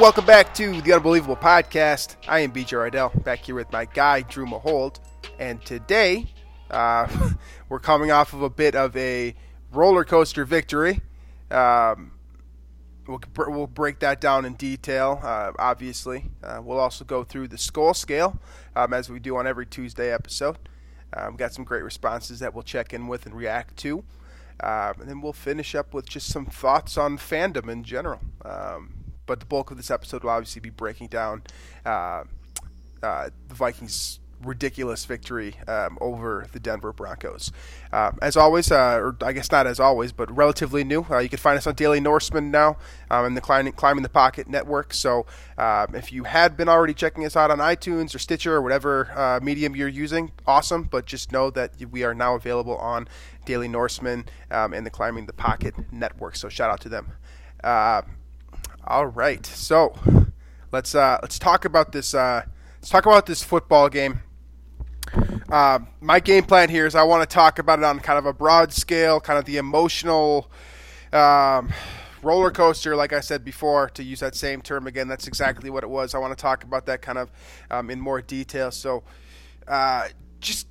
Welcome back to the Unbelievable Podcast. I am BJ Rydell, back here with my guy, Drew Mahold. And today, uh, we're coming off of a bit of a roller coaster victory. Um, we'll, we'll break that down in detail, uh, obviously. Uh, we'll also go through the skull scale, um, as we do on every Tuesday episode. Um, got some great responses that we'll check in with and react to. Um, and then we'll finish up with just some thoughts on fandom in general. Um, but the bulk of this episode will obviously be breaking down uh, uh, the Vikings' ridiculous victory um, over the Denver Broncos. Um, as always, uh, or I guess not as always, but relatively new, uh, you can find us on Daily Norseman now um, in the Climbing, Climbing the Pocket network. So um, if you had been already checking us out on iTunes or Stitcher or whatever uh, medium you're using, awesome. But just know that we are now available on Daily Norseman um, and the Climbing the Pocket network. So shout out to them. All right, so let's uh, let's talk about this. Uh, let's talk about this football game. Uh, my game plan here is I want to talk about it on kind of a broad scale, kind of the emotional um, roller coaster, like I said before, to use that same term again. That's exactly what it was. I want to talk about that kind of um, in more detail. So, uh, just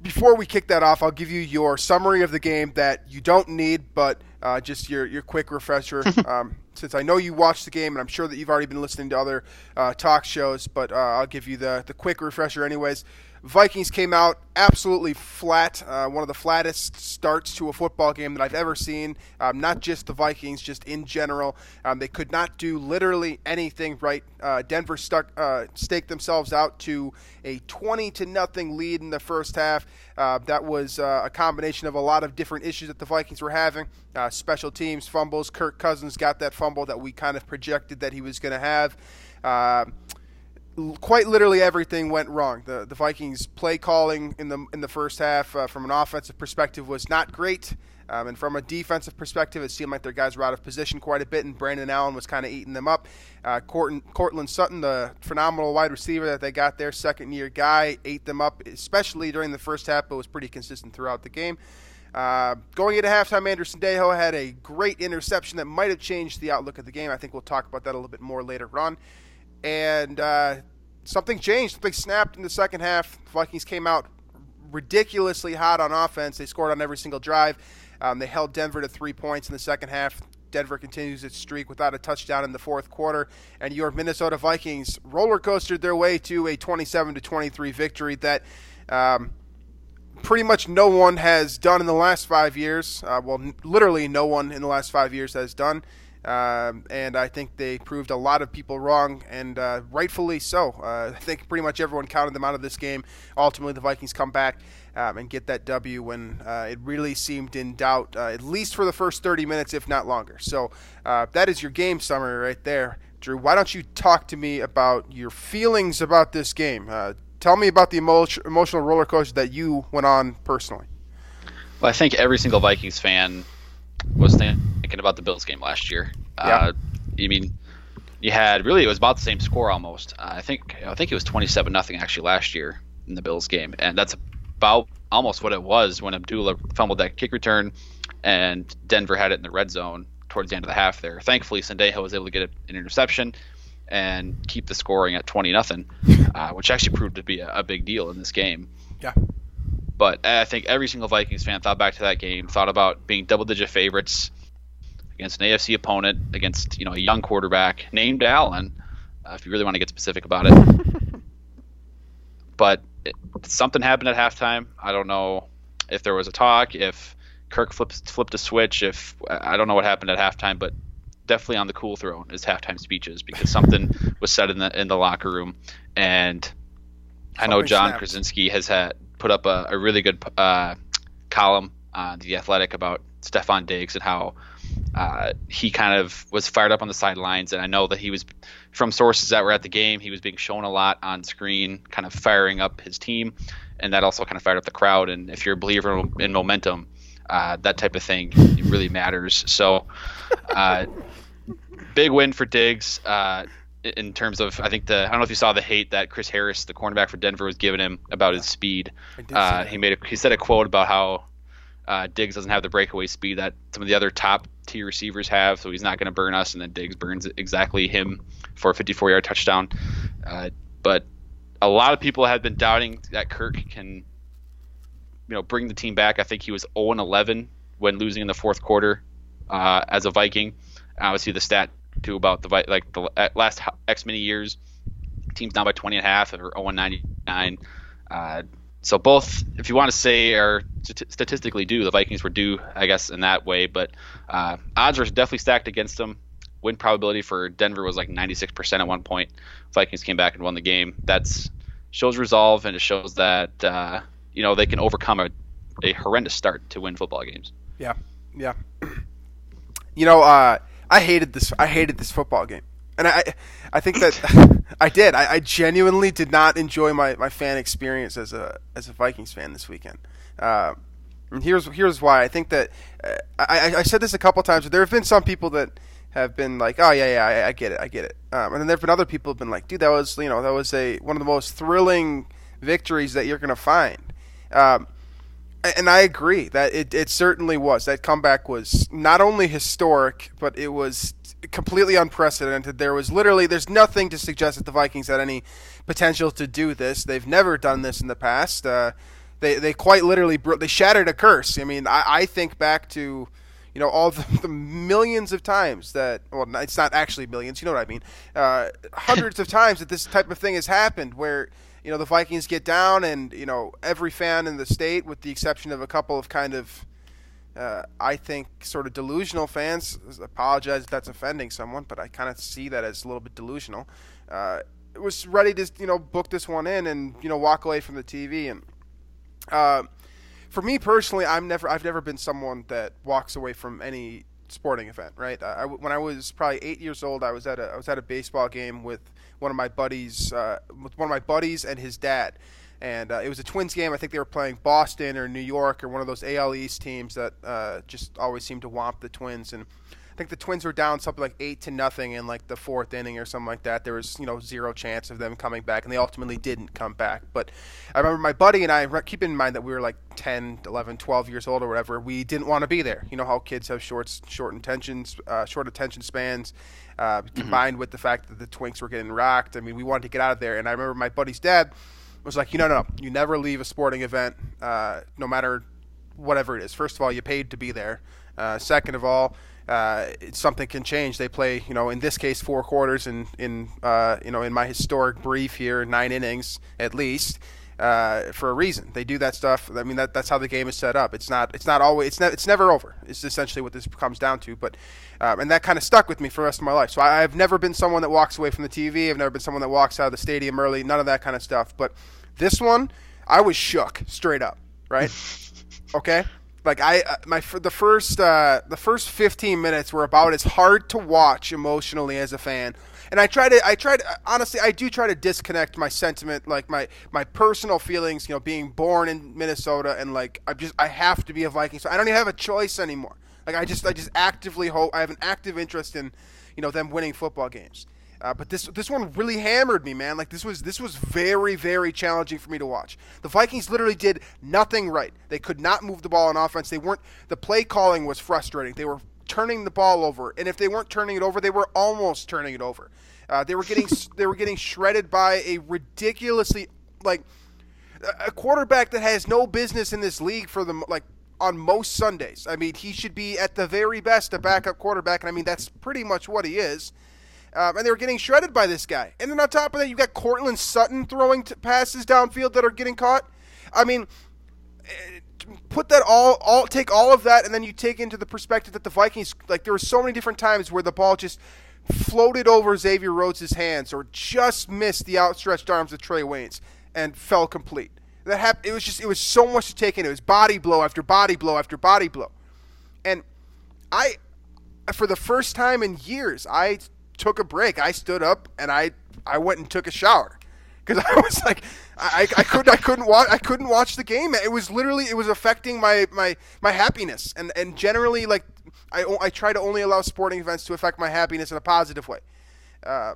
before we kick that off, I'll give you your summary of the game that you don't need, but uh, just your your quick refresher. um, since I know you watched the game, and I'm sure that you've already been listening to other uh, talk shows, but uh, I'll give you the the quick refresher anyways. Vikings came out absolutely flat, uh, one of the flattest starts to a football game that I've ever seen. Um, not just the Vikings, just in general. Um, they could not do literally anything right. Uh, Denver stuck, uh, staked themselves out to a 20 to nothing lead in the first half. Uh, that was uh, a combination of a lot of different issues that the Vikings were having. Uh, special teams, fumbles. Kirk Cousins got that fumble that we kind of projected that he was going to have quite literally everything went wrong. The the Vikings play calling in the in the first half uh, from an offensive perspective was not great. Um, and from a defensive perspective, it seemed like their guys were out of position quite a bit, and Brandon Allen was kind of eating them up. Uh, Courtland Sutton, the phenomenal wide receiver that they got there, second year guy, ate them up, especially during the first half, but was pretty consistent throughout the game. Uh, going into halftime, Andrew Sendejo had a great interception that might have changed the outlook of the game. I think we'll talk about that a little bit more later on and uh, something changed. Something snapped in the second half. The Vikings came out ridiculously hot on offense. They scored on every single drive. Um, they held Denver to three points in the second half. Denver continues its streak without a touchdown in the fourth quarter, and your Minnesota Vikings roller coastered their way to a 27 to 23 victory that. Um, pretty much no one has done in the last five years. Uh, well, n- literally no one in the last five years has done. Um, and I think they proved a lot of people wrong, and uh, rightfully so. Uh, I think pretty much everyone counted them out of this game. Ultimately, the Vikings come back um, and get that W when uh, it really seemed in doubt, uh, at least for the first 30 minutes, if not longer. So uh, that is your game summary right there. Drew, why don't you talk to me about your feelings about this game? Uh, tell me about the emo- emotional roller coaster that you went on personally. Well, I think every single Vikings fan was thinking about the Bills game last year. Yeah. Uh, I mean, you had really it was about the same score almost. Uh, I think I think it was twenty-seven nothing actually last year in the Bills game, and that's about almost what it was when Abdullah fumbled that kick return, and Denver had it in the red zone towards the end of the half. There, thankfully, Sendejo was able to get an interception and keep the scoring at twenty nothing, uh, which actually proved to be a, a big deal in this game. Yeah. But I think every single Vikings fan thought back to that game, thought about being double-digit favorites against an AFC opponent, against you know a young quarterback named Allen, uh, if you really want to get specific about it. but it, something happened at halftime. I don't know if there was a talk, if Kirk flipped flipped a switch, if I don't know what happened at halftime, but definitely on the cool throne is halftime speeches because something was said in the in the locker room, and I know John snapped. Krawczynski has had put up a, a really good uh, column on the Athletic about Stefon Diggs and how uh, he kind of was fired up on the sidelines. And I know that he was, from sources that were at the game, he was being shown a lot on screen, kind of firing up his team, and that also kind of fired up the crowd. And if you're a believer in momentum, uh, that type of thing really matters. So, uh, big win for Diggs. Uh, in terms of, I think the I don't know if you saw the hate that Chris Harris, the cornerback for Denver, was giving him about his speed. Uh, he made a, he said a quote about how uh, Diggs doesn't have the breakaway speed that some of the other top tier receivers have, so he's not going to burn us. And then Diggs burns exactly him for a 54 yard touchdown. Uh, but a lot of people have been doubting that Kirk can, you know, bring the team back. I think he was 0 11 when losing in the fourth quarter uh, as a Viking. Obviously, the stat too about the like the last X many years, teams down by 20 and a half or 0 99. So both, if you want to say, are statistically due. The Vikings were due, I guess, in that way. But uh, odds were definitely stacked against them. Win probability for Denver was like 96% at one point. Vikings came back and won the game. That's shows resolve and it shows that uh, you know they can overcome a, a horrendous start to win football games. Yeah, yeah. You know, uh, I hated this. I hated this football game and I, I think that I did. I, I, genuinely did not enjoy my, my fan experience as a as a Vikings fan this weekend. Uh, and here's here's why. I think that uh, I, I said this a couple times. But there have been some people that have been like, "Oh yeah, yeah, I, I get it, I get it," um, and then there've been other people who've been like, "Dude, that was you know that was a one of the most thrilling victories that you're gonna find." Um, and I agree that it, it certainly was. That comeback was not only historic, but it was completely unprecedented. There was literally there's nothing to suggest that the Vikings had any potential to do this. They've never done this in the past. Uh, they they quite literally they shattered a curse. I mean, I, I think back to you know all the, the, millions of times that well it's not actually millions you know what i mean uh, hundreds of times that this type of thing has happened where you know the vikings get down and you know every fan in the state with the exception of a couple of kind of uh, I think sort of delusional fans apologize if that's offending someone, but I kind of see that as a little bit delusional. Uh, was ready to you know book this one in and you know walk away from the TV and. Uh, for me personally, I'm never I've never been someone that walks away from any sporting event. Right? I, when I was probably eight years old, I was at a I was at a baseball game with one of my buddies uh, with one of my buddies and his dad and uh, it was a Twins game. I think they were playing Boston or New York or one of those AL East teams that uh, just always seem to womp the Twins. And I think the Twins were down something like eight to nothing in like the fourth inning or something like that. There was you know zero chance of them coming back, and they ultimately didn't come back. But I remember my buddy and I keep in mind that we were like 10, 11, 12 years old or whatever. We didn't want to be there. You know how kids have short short intentions, uh, short attention spans. Uh, mm-hmm. combined with the fact that the Twins were getting rocked, I mean, we wanted to get out of there. And I remember my buddy's dad was like, you know, no, no, you never leave a sporting event, uh, no matter whatever it is. First of all, you paid to be there. Uh, second of all, uh, something can change. They play, you know, in this case, four quarters, and in, uh, you know, in my historic brief here, nine innings at least. Uh, for a reason, they do that stuff. I mean, that, that's how the game is set up. It's not. It's not always. It's, ne- it's never over. It's essentially what this comes down to. But, um, and that kind of stuck with me for the rest of my life. So I, I've never been someone that walks away from the TV. I've never been someone that walks out of the stadium early. None of that kind of stuff. But this one, I was shook straight up. Right? okay. Like I, uh, my the first uh, the first 15 minutes were about as hard to watch emotionally as a fan. And I try to, I try to, honestly, I do try to disconnect my sentiment, like my my personal feelings. You know, being born in Minnesota and like I just I have to be a Viking, so I don't even have a choice anymore. Like I just I just actively hope I have an active interest in, you know, them winning football games. Uh, but this this one really hammered me, man. Like this was this was very very challenging for me to watch. The Vikings literally did nothing right. They could not move the ball on offense. They weren't. The play calling was frustrating. They were turning the ball over, and if they weren't turning it over, they were almost turning it over. Uh, they were getting they were getting shredded by a ridiculously like a quarterback that has no business in this league for the like on most Sundays. I mean, he should be at the very best a backup quarterback, and I mean that's pretty much what he is. Um, and they were getting shredded by this guy. And then on top of that, you got Courtland Sutton throwing t- passes downfield that are getting caught. I mean, eh, put that all, all take all of that, and then you take into the perspective that the Vikings, like there were so many different times where the ball just floated over Xavier Rhodes' hands or just missed the outstretched arms of Trae Waynes and fell complete. that happened. It was just it was so much to take in. It was body blow after body blow after body blow, and I, for the first time in years, I took a break. I stood up and I I went and took a shower because I was like I, I couldn't I couldn't watch I couldn't watch the game. It was literally it was affecting my my my happiness and and generally like I I try to only allow sporting events to affect my happiness in a positive way. Uh,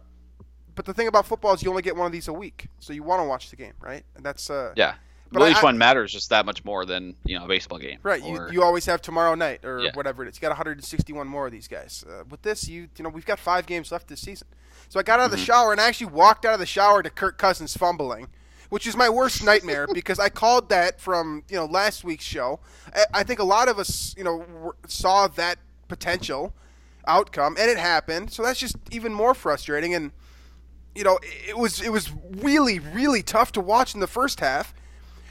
but the thing about football is you only get one of these a week, so you want to watch the game, right? And that's uh, yeah. But well, I- each one matters just that much more than you know a baseball game. Right, Or- you, you always have tomorrow night or Yeah. whatever it is. You got 161 more of these guys. Uh, with this, you you know we've got five games left this season. So I got out of the Mm-hmm. shower and I actually walked out of the shower to Kirk Cousins fumbling, which is my worst nightmare because I called that from you know last week's show. I, I think a lot of us you know saw that potential outcome and it happened. So that's just even more frustrating and you know it was it was really really tough to watch in the first half.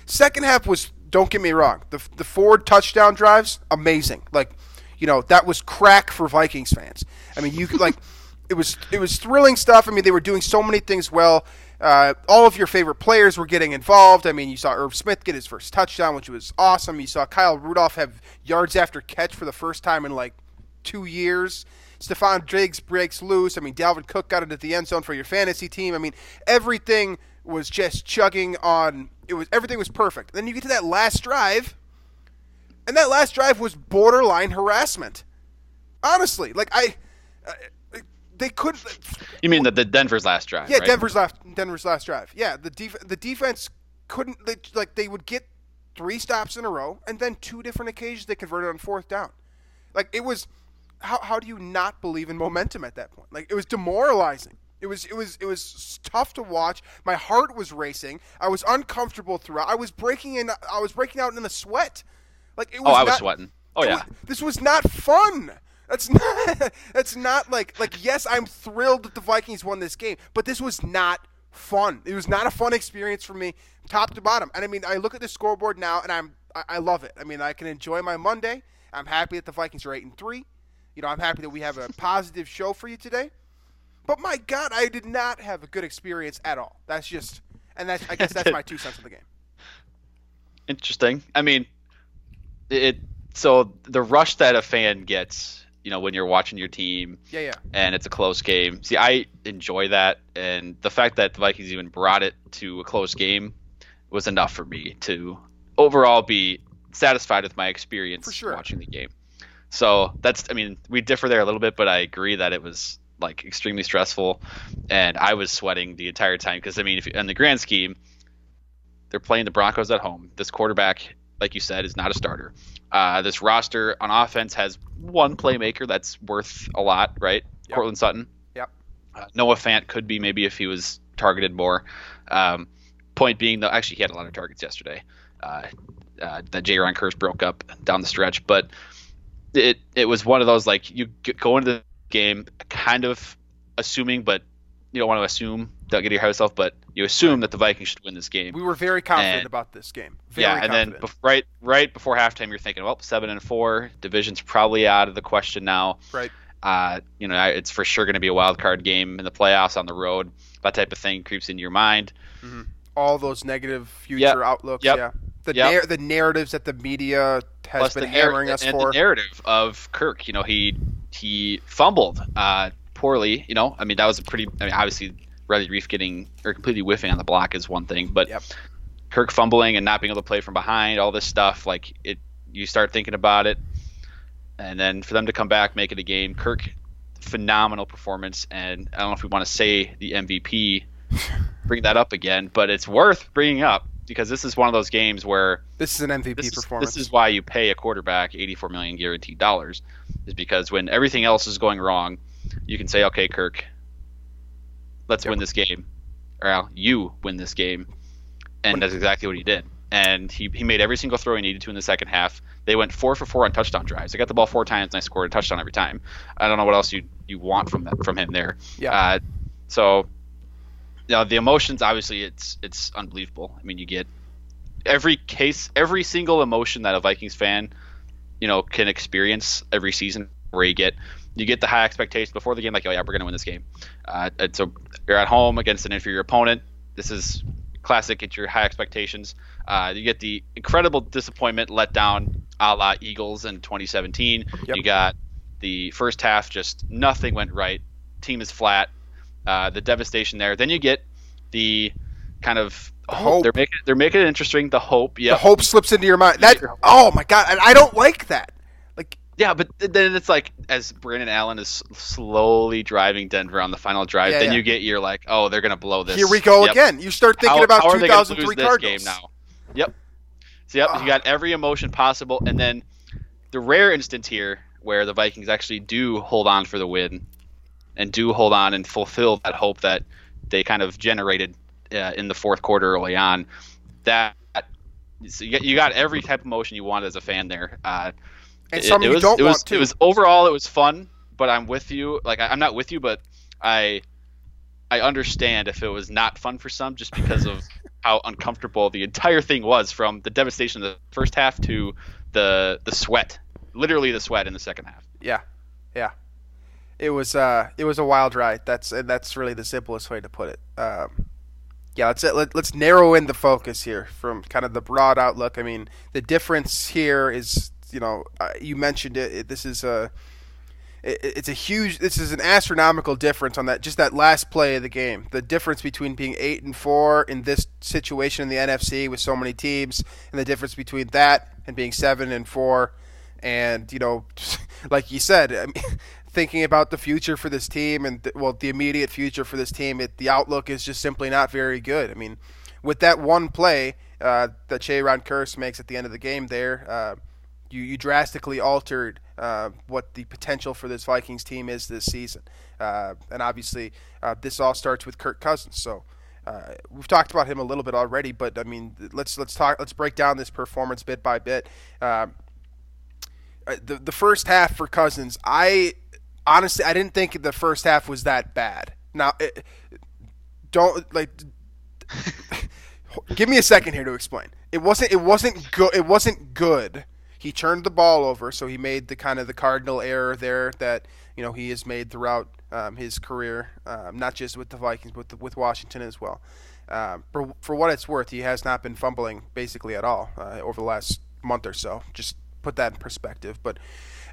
Second half was don't get me wrong the the Ford touchdown drives amazing like you know that was crack for Vikings fans. I mean you could like it was it was thrilling stuff. I mean they were doing so many things well. Uh, all of your favorite players were getting involved. I mean, you saw Irv Smith get his first touchdown, which was awesome. You saw Kyle Rudolph have yards after catch for the first time in like two years. Stefon Diggs breaks loose. I mean, Dalvin Cook got into the end zone for your fantasy team. I mean, everything was just chugging on. It was everything was perfect. Then you get to that last drive, and that last drive was borderline harassment. Honestly, like I, I they couldn't. You mean the, the Denver's last drive? Yeah, right? Denver's last Denver's last drive. Yeah, the def- the defense couldn't they, like they would get three stops in a row, and then two different occasions they converted on fourth down. Like it was, how how do you not believe in momentum at that point? Like it was demoralizing. It was it was it was tough to watch. My heart was racing. I was uncomfortable throughout. I was breaking in. I was breaking out in the sweat. Like it oh, was. Oh, I was not- sweating. Oh yeah. wa- this was not fun. That's not. That's not like like. Yes, I'm thrilled that the Vikings won this game, but this was not fun. It was not a fun experience for me, top to bottom. And I mean, I look at the scoreboard now, and I'm I, I love it. I mean, I can enjoy my Monday. I'm happy that the Vikings are eight and three. You know, I'm happy that we have a positive show for you today. But my God, I did not have a good experience at all. That's just, and that's I guess that's my two cents of the game. Interesting. I mean, it. So the rush that a fan gets, you know, when you're watching your team Yeah, yeah. and it's a close game. See, I enjoy that, and the fact that the Vikings even brought it to a close game was enough for me to overall be satisfied with my experience For sure. watching the game. So that's, I mean, we differ there a little bit, but I agree that it was like extremely stressful, and I was sweating the entire time because I mean, if you, in the grand scheme, they're playing the Broncos at home. This quarterback, like you said, is not a starter. Uh, this roster on offense has one playmaker that's worth a lot, right? Yep. Courtland Sutton. Yep. Uh, Noah Fant could be maybe if he was targeted more. Um, point being, though, actually he had a lot of targets yesterday. Uh, uh, that Jayron Kearse broke up down the stretch, but it it was one of those like you go into the game kind of assuming, but you don't want to assume. Don't get ahead of yourself, but you assume that the Vikings should win this game. We were very confident And- about this game. Very yeah, and then confident. bef- right right before halftime, you're thinking, well, seven and four, division's probably out of the question now. right. Uh, you know, it's for sure going to be a wild card game in the playoffs on the road. That type of thing creeps into your mind. all those negative future Yep. outlooks. Yep. Yeah, the Yep. nar- the narratives that the media has Plus been the narr- hammering us and for. the narrative of Kirk. You know, he he fumbled uh, poorly. You know, I mean that was a pretty. I mean, obviously Riley Reiff getting or completely whiffing on the block is one thing, but Yep. Kirk fumbling and not being able to play from behind, all this stuff, like it, you start thinking about it, and then for them to come back, make it a game. Kirk, phenomenal performance, and I don't know if we want to say the MVP, bring that up again, but it's worth bringing up because this is one of those games where this is an MVP this is, performance. this is why you pay a quarterback 84 million guaranteed dollars is because when everything else is going wrong you can say okay kirk let's Yep. win this game or uh, you win this game and that's exactly what he did and he, he made every single throw he needed to in the second half they went four for four on touchdown drives they got the ball four times and they scored a touchdown every time i don't know what else you you want from that from him there Yeah. uh, so know, the emotions obviously it's it's unbelievable i mean you get every case, every single emotion that a Vikings fan, you know, can experience every season, where you get you get the high expectations before the game, like, oh yeah, we're gonna win this game. Uh, and so you're at home against an inferior opponent. This is classic. It's your high expectations. Uh, you get the incredible disappointment, let down, a la Eagles in 2017. Yep. You got the first half, just nothing went right. Team is flat. Uh, the devastation there. Then you get the kind of The hope. They're making they're making it interesting. The hope. Yeah. The hope slips into your mind. That oh my god, and I don't like that. Like Yeah, but then it's like as Brandon Allen is slowly driving Denver on the final drive, Yeah, then yeah. you get you're like, oh, they're gonna blow this. here we go Yep. again. You start thinking how, about how are they gonna 2003 lose this Cardinals. game now? Yep. So yep, Ah. you got every emotion possible, and then the rare instance here where the Vikings actually do hold on for the win, and do hold on and fulfill that hope that they kind of generated uh, in the fourth quarter early on. That so you got, you got every type of emotion you want as a fan there. Uh, And some it you was, don't it was, want to. It was overall it was fun, but I'm with you. Like I, I'm not with you, but I I understand if it was not fun for some, just because of how uncomfortable the entire thing was from the devastation of the first half to the the sweat, literally the sweat in the second half. Yeah, yeah. It was uh, it was a wild ride. That's and that's really the simplest way to put it. Um, yeah, let's let, let's narrow in the focus here from kind of the broad outlook. I mean, the difference here is you know uh, you mentioned it. it this is a it, it's a huge. This is an astronomical difference on that just that last play of the game. The difference between being eight and four in this situation in the NFC with so many teams, and the difference between that and being seven and four and you know, like you said, I mean, thinking about the future for this team and th- well, the immediate future for this team, it, the outlook is just simply not very good. I mean, with that one play uh, that Jayron Kearse makes at the end of the game, there, uh, you you drastically altered uh, what the potential for this Vikings team is this season, uh, and obviously uh, this all starts with Kirk Cousins. So. Uh, we've talked about him a little bit already, but I mean, let's let's talk. Let's break down this performance bit by bit. Um, uh, the the first half for Cousins, I honestly I didn't think the first half was that bad. Now, it, don't like. give me a second here to explain. It wasn't. It wasn't good. It wasn't good. He turned the ball over, so he made the kind of the cardinal error there that you know he has made throughout um, his career, um, not just with the Vikings, but with, with Washington as well. Um, for for what it's worth, he has not been fumbling basically at all uh, over the last month or so. Just put that in perspective. But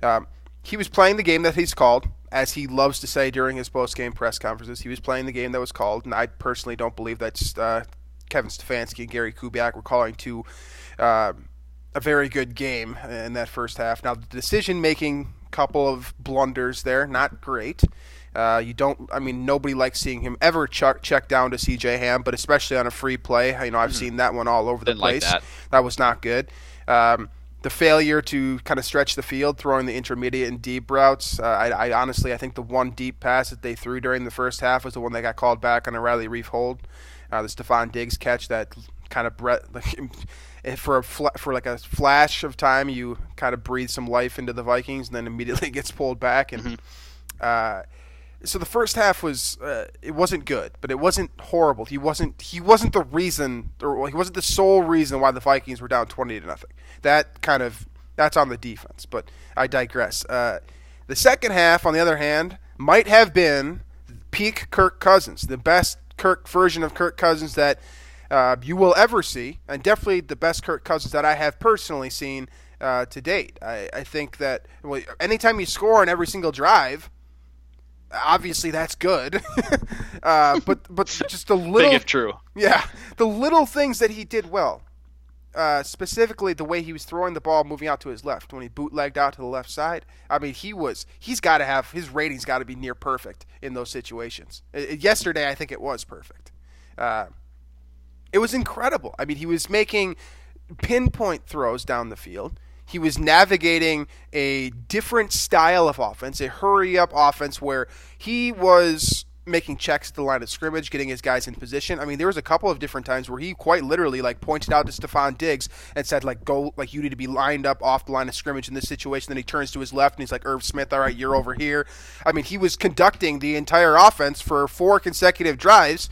um, he was playing the game that he's called, as he loves to say during his post game press conferences. He was playing the game that was called, and I personally don't believe that's uh, Kevin Stefanski and Gary Kubiak were calling to uh, a very good game in that first half. Now, the decision making couple of blunders there, not great. Uh, you don't. I mean, nobody likes seeing him ever chuck, check down to C.J. Ham, but especially on a free play. You know, I've seen that one all over the Didn't like place. that. was not good. Um, the failure to kind of stretch the field, throwing the intermediate and deep routes. Uh, I, I honestly, I think the one deep pass that they threw during the first half was the one that got called back on a Riley Reiff hold. Uh, the Stefon Diggs catch that kind of bre- like, for a fla- for like a flash of time, you kind of breathe some life into the Vikings, and then immediately gets pulled back. And uh, so the first half was uh, it wasn't good, but it wasn't horrible. He wasn't he wasn't the reason, or he wasn't the sole reason why the Vikings were down twenty to nothing. That kind of that's on the defense, but I digress. Uh, the second half, on the other hand, might have been peak Kirk Cousins, the best Kirk version of Kirk Cousins that uh, you will ever see, and definitely the best Kirk Cousins that I have personally seen uh, to date. I, I think that well, anytime you score on every single drive, obviously that's good. uh, but but just the Big little if true. yeah, the little things that he did well. Uh, specifically, the way he was throwing the ball, moving out to his left when he bootlegged out to the left side. I mean, he was he's got to have his ratings got to be near perfect in those situations. Uh, yesterday, I think it was perfect. Uh, it was incredible. I mean, he was making pinpoint throws down the field. He was navigating a different style of offense, a hurry up offense where he was making checks at the line of scrimmage, getting his guys in position. I mean, there was a couple of different times where he quite literally like pointed out to Stefon Diggs and said like go like you need to be lined up off the line of scrimmage in this situation. Then he turns to his left and he's like Irv Smith, all right, you're over here. I mean, he was conducting the entire offense for four consecutive drives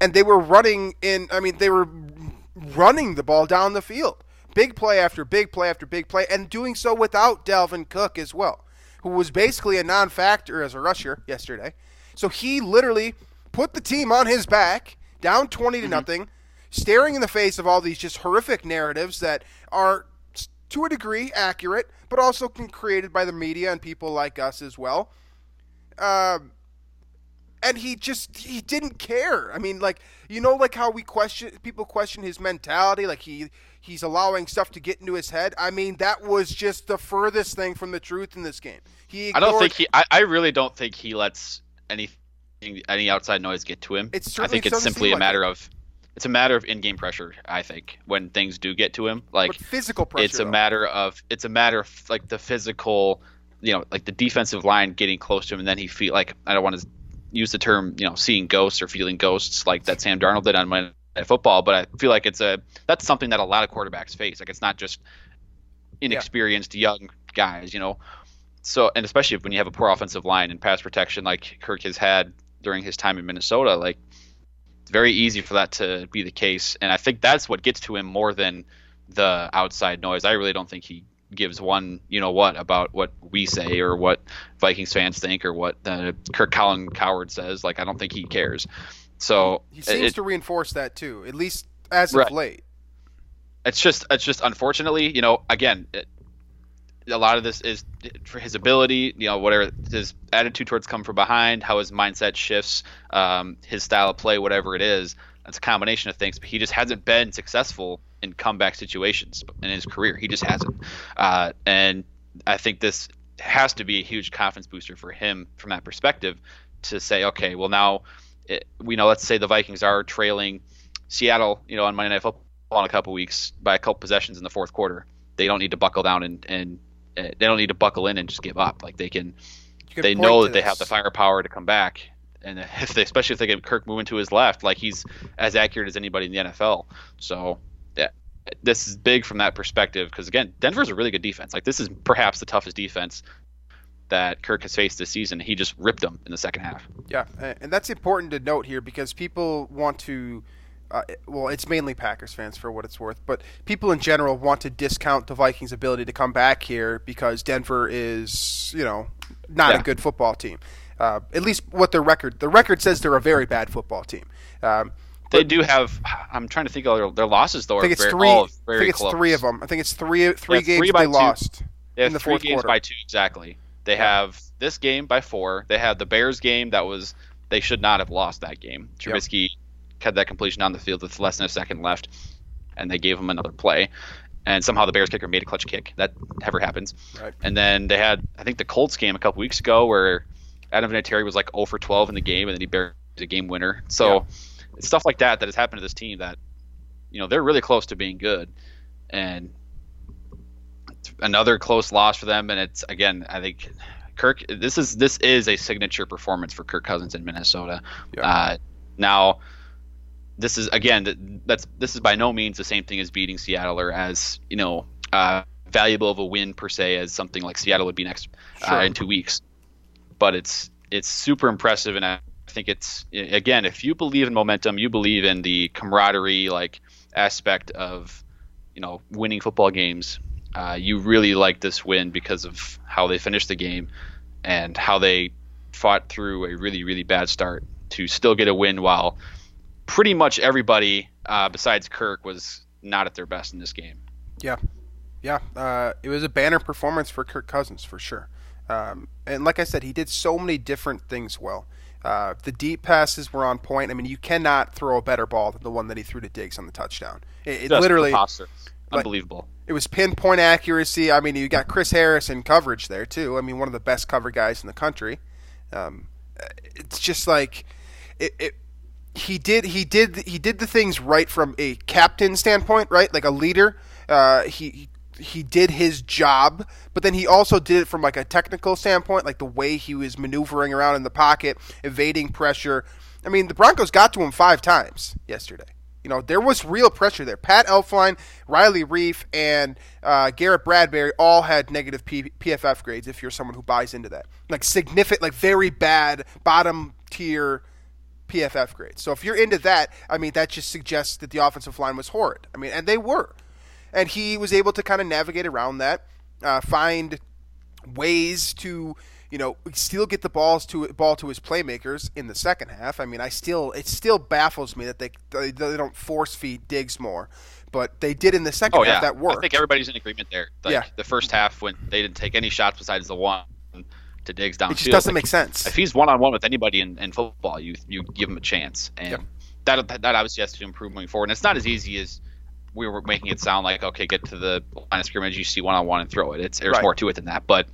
and they were running in I mean, they were running the ball down the field. Big play after big play after big play, and doing so without Dalvin Cook as well, who was basically a non factor as a rusher yesterday. So he literally put the team on his back, down 20 to nothing, staring in the face of all these just horrific narratives that are to a degree accurate, but also created by the media and people like us as well. Um, and he just he didn't care. I mean, like you know, like how we question people question his mentality, like he he's allowing stuff to get into his head. I mean, that was just the furthest thing from the truth in this game. He I don't think he. I, I really don't think he lets any any outside noise get to him. It's I think it's simply a matter like of it's a matter of in-game pressure. I think when things do get to him, like but physical pressure. It's a though. matter of it's a matter of like the physical, you know, like the defensive line getting close to him, and then he feel like I don't want to use the term, you know, seeing ghosts or feeling ghosts like that Sam Darnold did on Monday Night Football, but I feel like it's a that's something that a lot of quarterbacks face. Like it's not just inexperienced yeah. young guys, you know. So and especially when you have a poor offensive line and pass protection like Kirk has had during his time in Minnesota, like it's very easy for that to be the case, and I think that's what gets to him more than the outside noise. I really don't think he gives one, you know what, about what we say or what Vikings fans think or what uh, Kirk Colin Cowherd says. Like I don't think he cares. So he seems it, to reinforce that too, at least as of right. late. It's just, it's just unfortunately, you know, again, it, a lot of this is for his ability, you know, whatever his attitude towards come from behind, how his mindset shifts, um, his style of play, whatever it is. It's a combination of things, but he just hasn't been successful in comeback situations in his career. He just hasn't, uh, and I think this has to be a huge confidence booster for him from that perspective to say, okay, well now, it, we know, let's say the Vikings are trailing Seattle, you know, on Monday Night Football in a couple weeks by a couple possessions in the fourth quarter. They don't need to buckle down and, and uh, they don't need to buckle in and just give up. Like they can, can they know that this. they have the firepower to come back. And if they, especially if they get Kirk moving to his left, like he's as accurate as anybody in the NFL. So yeah, this is big from that perspective because again, Denver's a really good defense. Like this is perhaps the toughest defense that Kirk has faced this season. He just ripped them in the second half. Yeah, and that's important to note here because people want to uh, well, it's mainly Packers fans for what it's worth, but people in general want to discount the Vikings' ability to come back here because Denver is, you know, not yeah. a good football team. Uh, at least what their record the record says they're a very bad football team. Um, they do have. I'm trying to think of their, their losses though. I think it's very, three. I think it's close. three of them. I think it's three three games three they two. lost they in the three fourth games quarter. by two exactly. They yeah. have this game by four. They have the Bears game that was they should not have lost that game. Trubisky yep had that completion on the field with less than a second left, and they gave him another play. And somehow the Bears kicker made a clutch kick. That never happens. Right. And then they had, I think, the Colts game a couple weeks ago where Adam Vinatieri was like 0 for 12 in the game, and then he buried a game winner. So yeah. Stuff like that that has happened to this team that, you know, they're really close to being good. And another close loss for them. And it's again, I think Kirk. This is this is a signature performance for Kirk Cousins in Minnesota. Yeah. Uh, now this is again that's this is by no means the same thing as beating Seattle or as you know uh, valuable of a win per se as something like Seattle would be next uh, sure. uh, in two weeks. But it's it's super impressive, and I think it's again if you believe in momentum, you believe in the camaraderie like aspect of you know winning football games. Uh, you really like this win because of how they finished the game and how they fought through a really really bad start to still get a win while pretty much everybody uh, besides Kirk was not at their best in this game. Yeah, yeah, uh, it was a banner performance for Kirk Cousins for sure. Um, and like I said, he did so many different things well. Uh, the deep passes were on point. I mean, you cannot throw a better ball than the one that he threw to Diggs on the touchdown. It, it literally unbelievable. Like, it was pinpoint accuracy. I mean, you got Chris Harris in coverage there too. I mean, one of the best cover guys in the country. Um, it's just like it, it he did he did he did the things right from a captain standpoint, right? Like a leader. Uh, he he did his job, but then he also did it from like a technical standpoint, like the way he was maneuvering around in the pocket, evading pressure. I mean, the Broncos got to him five times yesterday. You know, there was real pressure there. Pat Elflein, Riley Reiff, and uh, Garrett Bradbury all had negative P- PFF grades. If you're someone who buys into that, like significant, like very bad, bottom tier PFF grades. So if you're into that, I mean, that just suggests that the offensive line was horrid. I mean, and they were. And he was able to kind of navigate around that, uh, find ways to you know, still get the balls to ball to his playmakers in the second half. I mean, I still it still baffles me that they they, they don't force feed Diggs more, but they did in the second Oh half. yeah, That worked. I think everybody's in agreement there. Like, Yeah. The first half when they didn't take any shots besides the one to Diggs downfield. it just doesn't like, make sense. If he's one on one with anybody in, in football, you you give him a chance, and Yep. that that obviously has to improve moving forward. And it's not as easy as we were making it sound like. Okay, get to the line of scrimmage, you see one on one and throw it. It's there's Right. more to it than that, but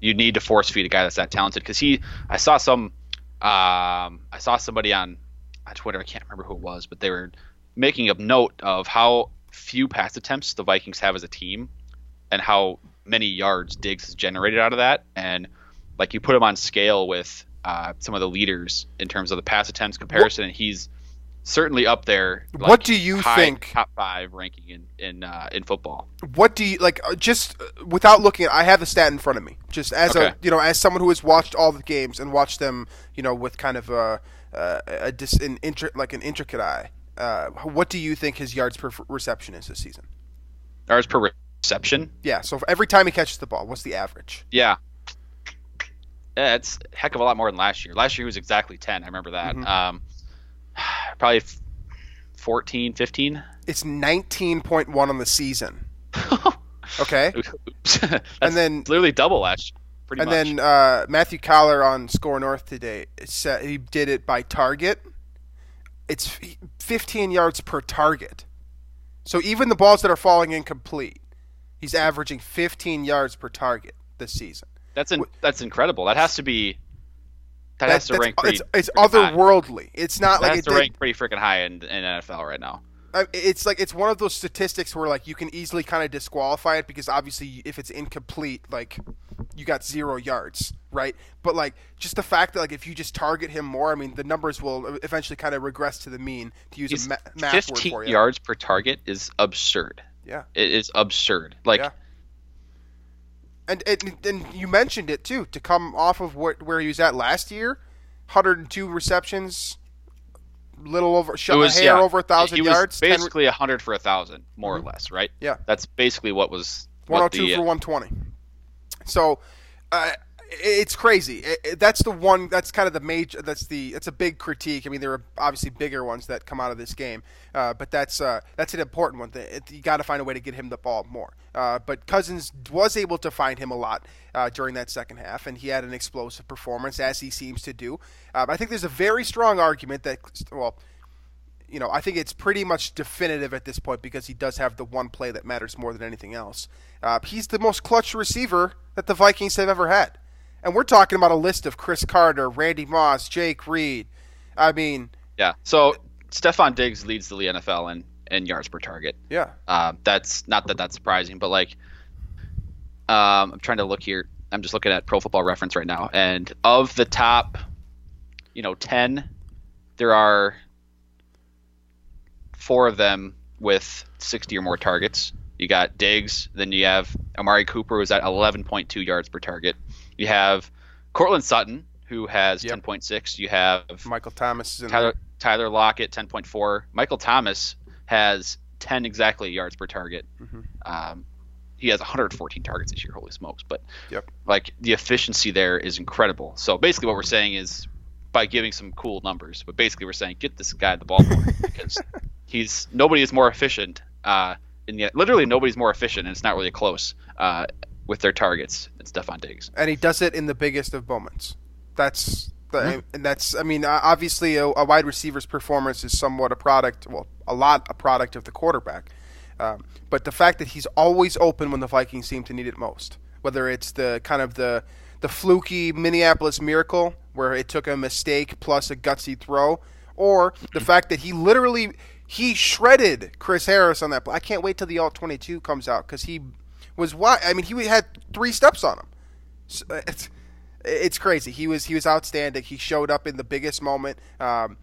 you need to force feed a guy that's that talented because he. I saw some. Um, I saw somebody on on Twitter. I can't remember who it was, but they were making a note of how few pass attempts the Vikings have as a team, and how many yards Diggs has generated out of that. And like you put him on scale with uh, some of the leaders in terms of the pass attempts comparison, and he's certainly up there. like, What do you high think- top five ranking in in uh, in football? what do you like? uh, Just uh, without looking, at I have the stat in front of me. Just as a you know, as someone who has watched all the games and watched them, you know, with kind of a, a, a dis, an intri- like an intricate eye. Uh, what do you think his yards per reception is this season? Yards per reception. Yeah, so every time he catches the ball, what's the average? Yeah. Yeah, it's a heck of a lot more than last year. Last year he was exactly 10. I remember that. Mhm. Um, probably f- 14, 15. It's 19.1 on the season. Okay, and then literally double last year. Pretty and much. then uh, Matthew Coller on Skor North today said he did it by target. It's 15 yards per target. So even the balls that are falling incomplete, he's averaging 15 yards per target this season. that's in, that's incredible. That has to be that, That- has to rank pretty. it's it's freaking high. otherworldly. It's not That like has it to did, rank pretty freaking high in, in NFL right now. It's like it's one of those statistics where like you can easily kind of disqualify it because obviously if it's incomplete like you got zero yards right but like just the fact that like if you just target him more i mean the numbers will eventually kind of regress to the mean to use He's a ma- math word for you fifteen yards per target is absurd. yeah It is absurd. Like Yeah. And, and and you mentioned it too to come off of what where he was at last year 102 receptions little over a was hair yeah, over a thousand yards 10 re- basically hundred for a thousand, more or less, right? Yeah. That's basically what was what 102 the, for 120. So uh, it's crazy. It- it- that's the one. That's kind of the major. That's the. It's a big critique. I mean, there are obviously bigger ones that come out of this game, uh, but that's uh, that's an important one. It, you got to find a way to get him the ball more. Uh, but Cousins was able to find him a lot uh, during that second half, and he had an explosive performance as he seems to do. Um, I think there's a very strong argument that well you know, I think it's pretty much definitive at this point because he does have the one play that matters more than anything else. Uh, he's the most clutch receiver that the Vikings have ever had. And we're talking about a list of Cris Carter, Randy Moss, Jake Reed. I mean, yeah. So Stefon Diggs leads the NFL in, in yards per target. yeah. Uh, that's not that that's surprising, but like, um, I'm trying to look here. I'm just looking at Pro Football Reference right now, and of the top, you know, ten, there are four of them with 60 or more targets. You got Diggs, then you have Amari Cooper, who's at 11.2 yards per target. You have Courtland Sutton, who has Yep. 10.6. You have Michael Thomas is in Tyler there. Tyler Lockett 10.4. Michael Thomas has 10 exactly yards per target. Mhm. Um, he has 114 targets this year. Holy smokes! But Yep. like the efficiency there is incredible. So basically, what we're saying is by giving some cool numbers, but basically we're saying get this guy the ball because he's nobody is more efficient. Uh, and yet literally nobody's more efficient, and it's not really close uh, with their targets than Stefon Diggs. and he does it in the biggest of moments. That's the, Mm-hmm. and that's I mean uh, obviously a, a wide receiver's performance is somewhat a product, well, a lot a product of the quarterback. Um, but the fact that he's always open when the Vikings seem to need it most, whether it's the kind of the the fluky Minneapolis miracle where it took a mistake plus a gutsy throw, or the fact that he literally he shredded Chris Harris on that. I can't wait till the all twenty two comes out because he was why I mean he had three steps on him. So, uh, it's it's crazy. He was he was outstanding. He showed up in the biggest moment. Um,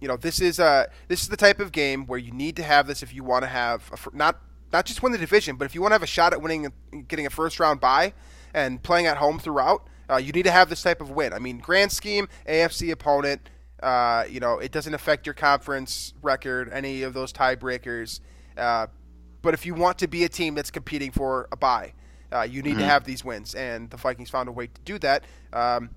you know, this is uh this is the type of game where you need to have this if you want to have a, not not just win the division, but if you want to have a shot at winning, getting a first round bye and playing at home throughout, uh, you need to have this type of win. I mean, grand scheme, AFC opponent. Uh, you know, it doesn't affect your conference record, any of those tiebreakers. Uh, but if you want to be a team that's competing for a bye, Uh, you need to have these wins, and the Vikings found a way to do that. Um,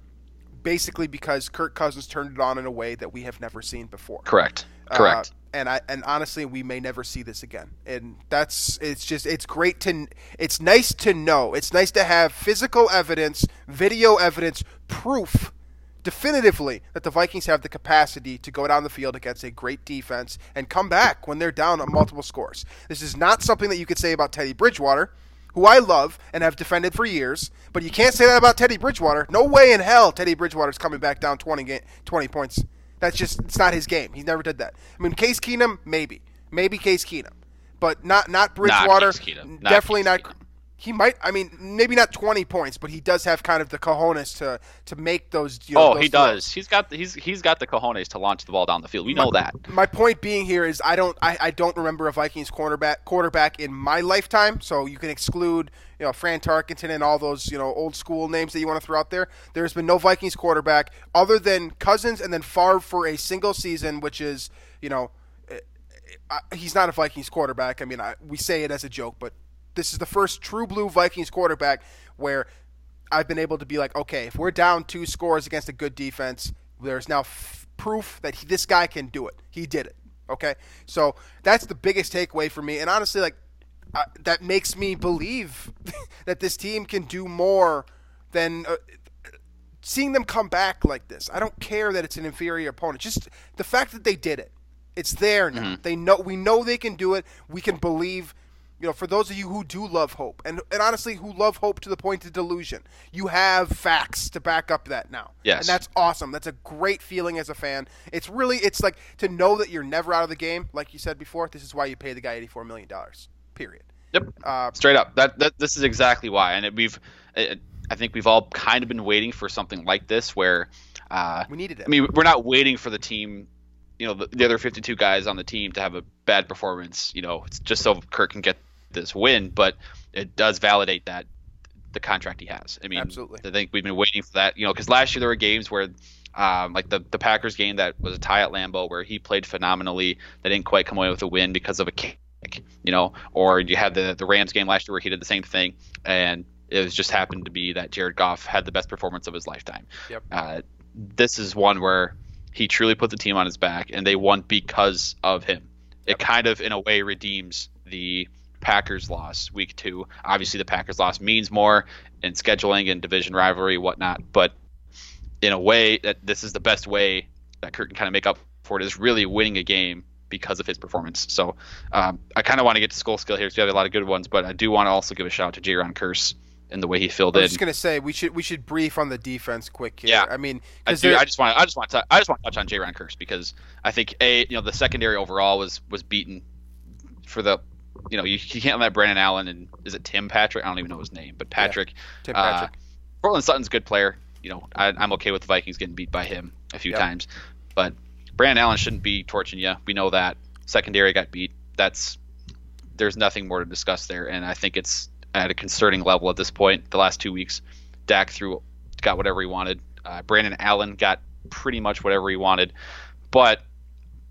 basically, because Kirk Cousins turned it on in a way that we have never seen before. Correct. Correct. Uh, and I and honestly, we may never see this again. And that's it's just it's great to it's nice to know. It's nice to have physical evidence, video evidence, proof definitively that the Vikings have the capacity to go down the field against a great defense and come back when they're down on multiple scores. This is not something that you could say about Teddy Bridgewater, who I love and have defended for years, but you can't say that about Teddy Bridgewater. No way in hell Teddy Bridgewater's coming back down 20, ga- 20 points. That's just it's not his game. He never did that. I mean, Case Keenum, maybe, maybe Case Keenum, but not not Bridgewater. Case Keenum. Not Definitely not. He might. I mean, maybe not 20 points, but he does have kind of the cojones to to make those. You know, Oh, those he throws. does. He's got he's he's got the cojones to launch the ball down the field. We know that. My point being here is I don't I, I don't remember a Vikings quarterback quarterback in my lifetime. So you can exclude you know Fran Tarkenton and all those you know old school names that you want to throw out there. There's been no Vikings quarterback other than Cousins and then Favre for a single season, which is you know eh, eh, he's not a Vikings quarterback. I mean I, we say it as a joke, but this is the first true blue Vikings quarterback where I've been able to be like, okay, if we're down two scores against a good defense, there's now f- proof that he, this guy can do it. He did it. Okay, so that's the biggest takeaway for me. And honestly, like uh, that makes me believe that this team can do more than. Uh, Seeing them come back like this, I don't care that it's an inferior opponent. Just the fact that they did it, it's there now. They know we know they can do it. We can believe you know, for those of you who do love hope, and, and honestly, who love hope to the point of delusion, you have facts to back up that now. Yes. And that's awesome. That's a great feeling as a fan. It's really, it's like to know that you're never out of the game, like you said before, this is why you pay the guy $84 million, period. Yep. Uh, Straight up. That, that this is exactly why, and it, we've. It, I think we've all kind of been waiting for something like this, where. Uh, we needed it. I mean, we're not waiting for the team, you know, the, the other 52 guys on the team to have a bad performance, you know, it's just so Kirk can get this win, but it does validate that the contract he has. I mean, Absolutely. I think we've been waiting for that, you know, because last year there were games where, um, like the the Packers game that was a tie at Lambeau where he played phenomenally. They didn't quite come away with a win because of a kick, you know, or you had the the Rams game last year where he did the same thing, and it was just happened to be that Jared Goff had the best performance of his lifetime. Yep. Uh, this is one where he truly put the team on his back, and they won because of him. It kind of, in a way, redeems the Packers loss week two. Obviously, the Packers loss means more in scheduling and division rivalry, whatnot. But in a way, that this is the best way that Kirk can kind of make up for it is really winning a game because of his performance. So um, I kind of want to get to skull skill here because we have a lot of good ones, but I do want to also give a shout out to Jayron Kearse and the way he filled in. I in. was just gonna say we should we should brief on the defense quick here. Yeah. I mean, I do. I just want. I just want to. I just want to touch on J. Kearse because I think a you know the secondary overall was was beaten for the you know you, you can't let Brandon Allen and is it Tim Patrick? I don't even know his name, but Patrick. Tim uh, Patrick. Courtland Sutton's a good player. You know I, I'm okay with the Vikings getting beat by him a few Yep. times, but Brandon Allen shouldn't be torching you. We know that secondary got beat. That's there's nothing more to discuss there, and I think it's at a concerning level at this point. The last two weeks, Dak threw got whatever he wanted. Uh, Brandon Allen got pretty much whatever he wanted, but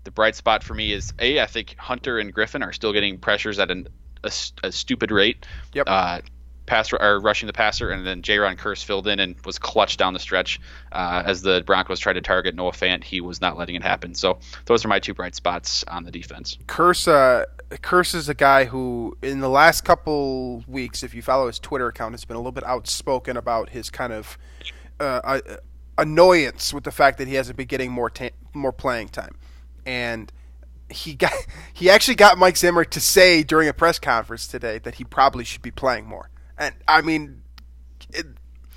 the bright spot for me is a I think Hunter and Griffen are still getting pressures at an, a, a stupid rate. Yep. Uh, pass or rushing the passer, and then Jayron Kearse filled in and was clutch down the stretch uh, as the Broncos tried to target Noah Fant. He was not letting it happen. So those are my two bright spots on the defense. Kearse, uh, Kearse is a guy who, in the last couple weeks, if you follow his Twitter account, has been a little bit outspoken about his kind of uh, uh, annoyance with the fact that he hasn't been getting more ta- more playing time, and he got he actually got Mike Zimmer to say during a press conference today that he probably should be playing more. And I mean, it,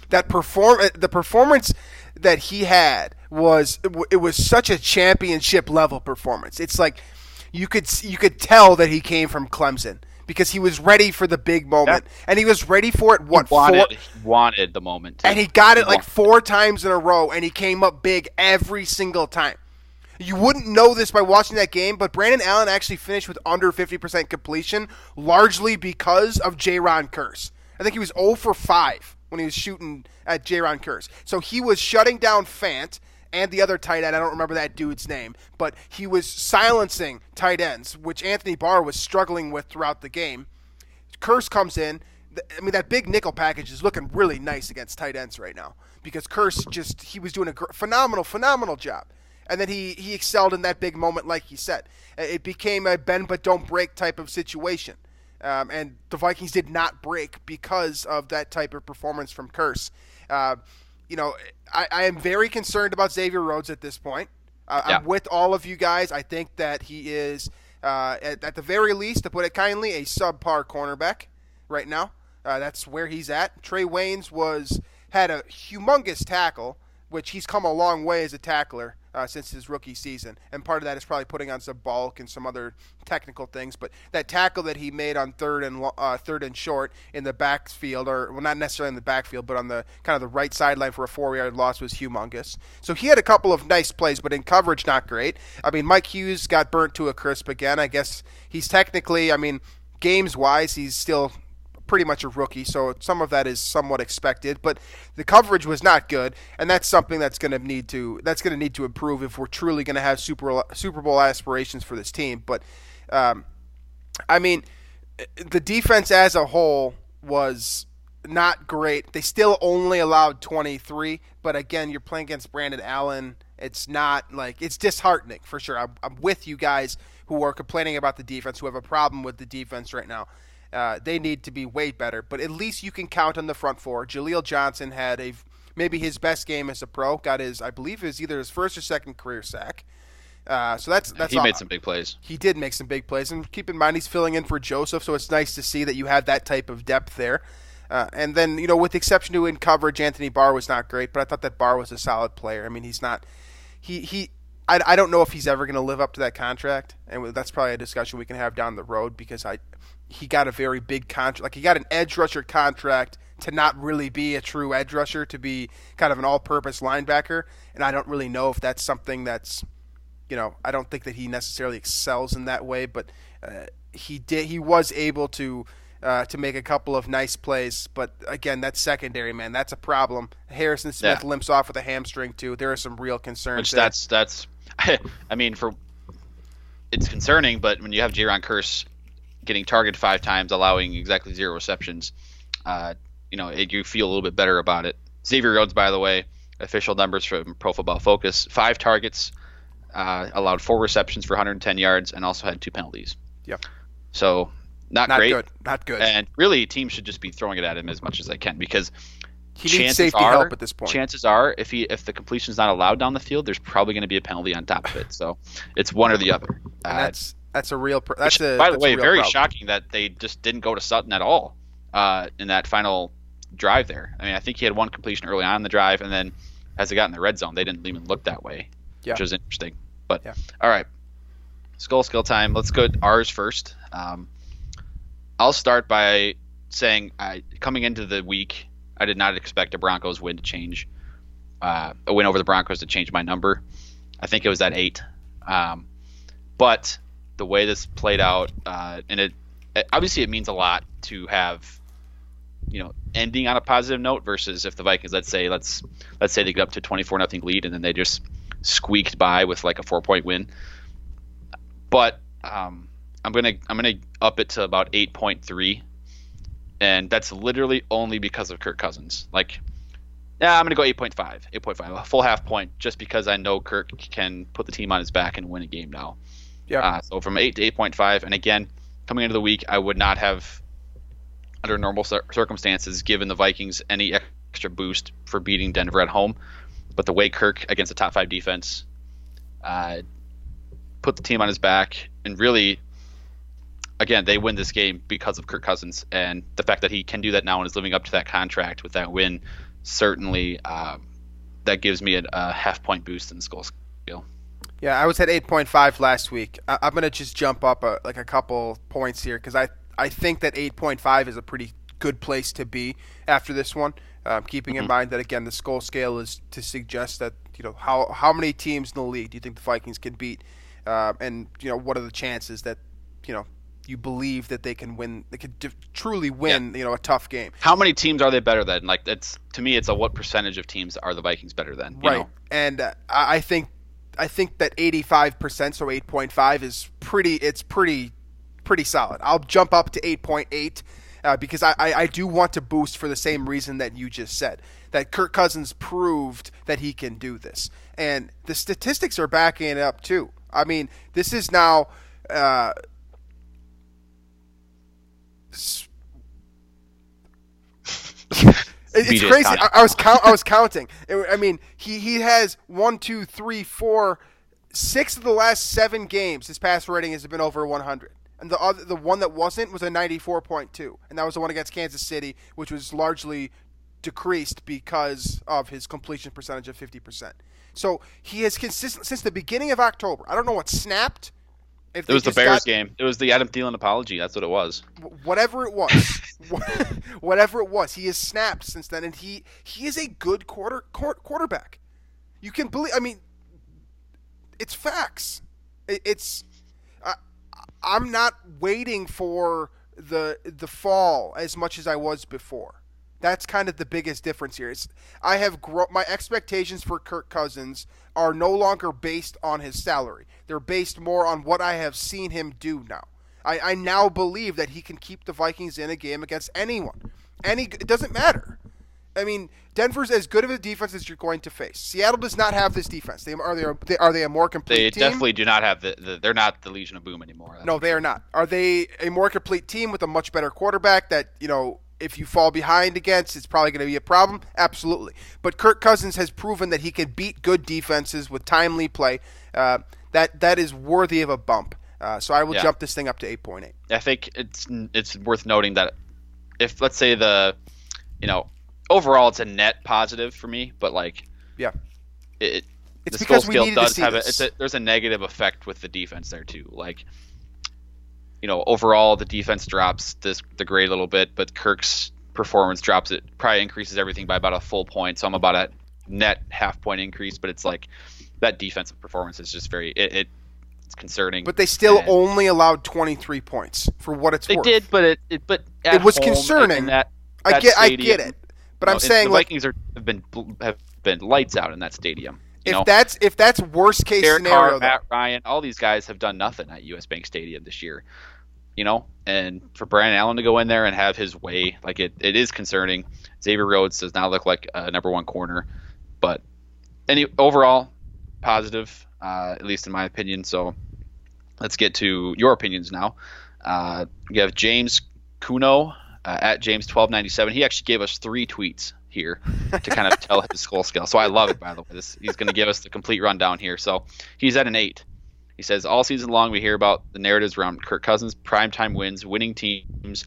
that perform the performance that he had was it was such a championship level performance. It's like you could you could tell that he came from Clemson because he was ready for the big moment and he was ready for it. What wanted four? he wanted the moment. And he got it like wanted- four times in a row, and he came up big every single time. You wouldn't know this by watching that game, but Brandon Allen actually finished with under 50% completion, largely because of Jayron Kearse. I think he was 0 for 5 when he was shooting at Jayron Kearse. So he was shutting down Fant and the other tight end. I don't remember that dude's name, but he was silencing tight ends, which Anthony Barr was struggling with throughout the game. Kearse comes in. I mean, that big nickel package is looking really nice against tight ends right now because Kearse just he was doing a phenomenal, phenomenal job, and then he he excelled in that big moment, like he said. It became a bend but don't break type of situation, um, and the Vikings did not break because of that type of performance from Kearse. Uh, you know, I, I, am very concerned about Xavier Rhodes at this point. Uh, yeah. I'm with all of you guys. I think that he is, uh, at, at, the very least, to put it kindly, a subpar cornerback right now. Uh, that's where he's at. Trae Waynes was had a humongous tackle, which he's come a long way as a tackler uh, since his rookie season, and part of that is probably putting on some bulk and some other technical things. But that tackle that he made on third and uh, third and short in the backfield, or well, not necessarily in the backfield, but on the kind of the right sideline for a four-yard loss was humongous. So he had a couple of nice plays, but in coverage, not great. I mean, Mike Hughes got burnt to a crisp again. I guess he's technically, I mean, games wise, he's still pretty much a rookie, so some of that is somewhat expected. But the coverage was not good, and that's something that's going to need to that's going to need to improve if we're truly going to have Super Super Bowl aspirations for this team. But um, I mean, the defense as a whole was not great. They still only allowed 23, but again, you're playing against Brandon Allen. It's not like it's disheartening for sure. I'm, I'm with you guys who are complaining about the defense, who have a problem with the defense right now. Uh, they need to be way better, but at least you can count on the front four. Jaleel Johnson had a maybe his best game as a pro. Got his, I believe, is either his first or second career sack. Uh, so that's that's he all. made some big plays. He did make some big plays, and keep in mind he's filling in for Joseph, so it's nice to see that you have that type of depth there. Uh, and then you know, with the exception to in coverage, Anthony Barr was not great, but I thought that Barr was a solid player. I mean, he's not he he. I, I don't know if he's ever going to live up to that contract, and that's probably a discussion we can have down the road because I he got a very big contract. Like he got an edge rusher contract to not really be a true edge rusher, to be kind of an all-purpose linebacker. And I don't really know if that's something that's, you know, I don't think that he necessarily excels in that way. But uh, he did. He was able to. Uh, to make a couple of nice plays, but again, that's secondary, man. That's a problem. Harrison Smith yeah. limps off with a hamstring too. There are some real concerns. Which that's that's, I mean, for it's concerning, but when you have Jayron Kearse getting targeted five times, allowing exactly zero receptions, uh, you know, it, you feel a little bit better about it. Xavier Rhodes, by the way, official numbers from Pro Football Focus: five targets, uh, allowed four receptions for 110 yards, and also had two penalties. Yep. So not, not great. Good. Not good. And really, teams should just be throwing it at him as much as they can because he needs safety are, help at this point. Chances are, if he if the completion is not allowed down the field, there's probably going to be a penalty on top of it. So it's one or the other. Uh, that's that's a real. that's a. By the way, very problem. shocking that they just didn't go to Sutton at all uh, in that final drive there. I mean, I think he had one completion early on in the drive, and then as they got in the red zone, they didn't even look that way, yeah. which was interesting. But yeah. all right, skull skill time. Let's go ours first. Um, I'll start by saying, I, coming into the week, I did not expect a Broncos win to change, uh, a win over the Broncos to change my number. I think it was at eight. Um, but the way this played out, uh, and it, obviously it means a lot to have you know ending on a positive note versus if the Vikings let's say let's let's say they get up to 24 nothing lead and then they just squeaked by with like a four point win. But um, I'm gonna I'm gonna up it to about 8.3 and that's literally only because of Kirk Cousins. Like yeah I'm gonna go 8.5 8.5 a full half point just because I know Kirk can put the team on his back and win a game now yeah. Uh, so from eight to eight point five, and again, coming into the week, I would not have, under normal circumstances, given the Vikings any extra boost for beating Denver at home. But the way Kirk against a top five defense, uh, put the team on his back, and really, again, they win this game because of Kirk Cousins, and the fact that he can do that now and is living up to that contract with that win, certainly, uh, that gives me a, a half point boost in the skull skill. Yeah, I was at 8.5 last week. I- am going to just jump up a, like a couple points here because I, I think that 8.5 is a pretty good place to be after this one. Um, keeping mm-hmm. in mind that again the skull scale is to suggest that you know how how many teams in the league do you think the Vikings can beat, uh, and you know what are the chances that you know you believe that they can win they could d- truly win yeah. you know a tough game. How many teams are they better than? Like it's to me it's a what percentage of teams are the Vikings better than? right, know? and uh, I think I think that 85%, so 8.5 is pretty. It's pretty, pretty solid. I'll jump up to 8.8. uh, because I, I, I do want to boost for the same reason that you just said that Kirk Cousins proved that he can do this, and the statistics are backing it up too. I mean, this is now. Uh, it's crazy. I, I, was count. I was counting. I mean, he he has one, two, three, four, six of the last seven games. His pass rating has been over 100, and the other, the one that wasn't was a 94.2, and that was the one against Kansas City, which was largely decreased because of his completion percentage of 50%. So he has consistent since the beginning of October. I don't know what snapped. If it was the Bears got, game. It was the Adam Thielen apology. That's what it was. Whatever it was, whatever it was, he has snapped since then, and he he is a good quarter quarterback. You can believe. I mean, it's facts. It's. I, I'm not waiting for the the fall as much as I was before. That's kind of the biggest difference here. It's, I have gro- my expectations for Kirk Cousins are no longer based on his salary. They're based more on what I have seen him do now. I, I now believe that he can keep the Vikings in a game against anyone. Any it doesn't matter. I mean, Denver's as good of a defense as you're going to face. Seattle does not have this defense. They are they are they a more complete team? they team? definitely do not have the, the, they're not the Legion of Boom anymore. no, they are not. Are they a more complete team with a much better quarterback that, you know, if you fall behind against, it's probably going to be a problem. Absolutely. But Kirk Cousins has proven that he can beat good defenses with timely play. Uh, that that is worthy of a bump. Uh, so I will yeah. jump this thing up to 8.8. I think it's it's worth noting that if let's say the you know overall it's a net positive for me, but like yeah, it it's the because scale does have a, it's a, there's a negative effect with the defense there too. Like you know, overall the defense drops this the grade a little bit, but Kirk's performance drops it probably increases everything by about a full point. So I'm about a net half point increase, but it's like that defensive performance is just very it, it it's concerning. But they still and only allowed 23 points for what it's they worth. They did, but it, it but it was concerning. That, that I get stadium, I get it, but I'm saying the like, Vikings are have been have been lights out in that stadium. if know? that's if that's worst case Derek scenario, Carr, Matt Ryan, all these guys have done nothing at US Bank Stadium this year. You know, and for Brian Allen to go in there and have his way, like it, it is concerning. Xavier Rhodes does not look like a number one corner, but any overall positive, uh, at least in my opinion. So let's get to your opinions now. Uh, we have James Kuno uh, at James1297. He actually gave us three tweets here to kind of tell his skull scale. So I love it, by the way. This, he's going to give us the complete rundown here. So he's at an eight. He says all season long we hear about the narratives around Kirk Cousins, primetime wins, winning teams,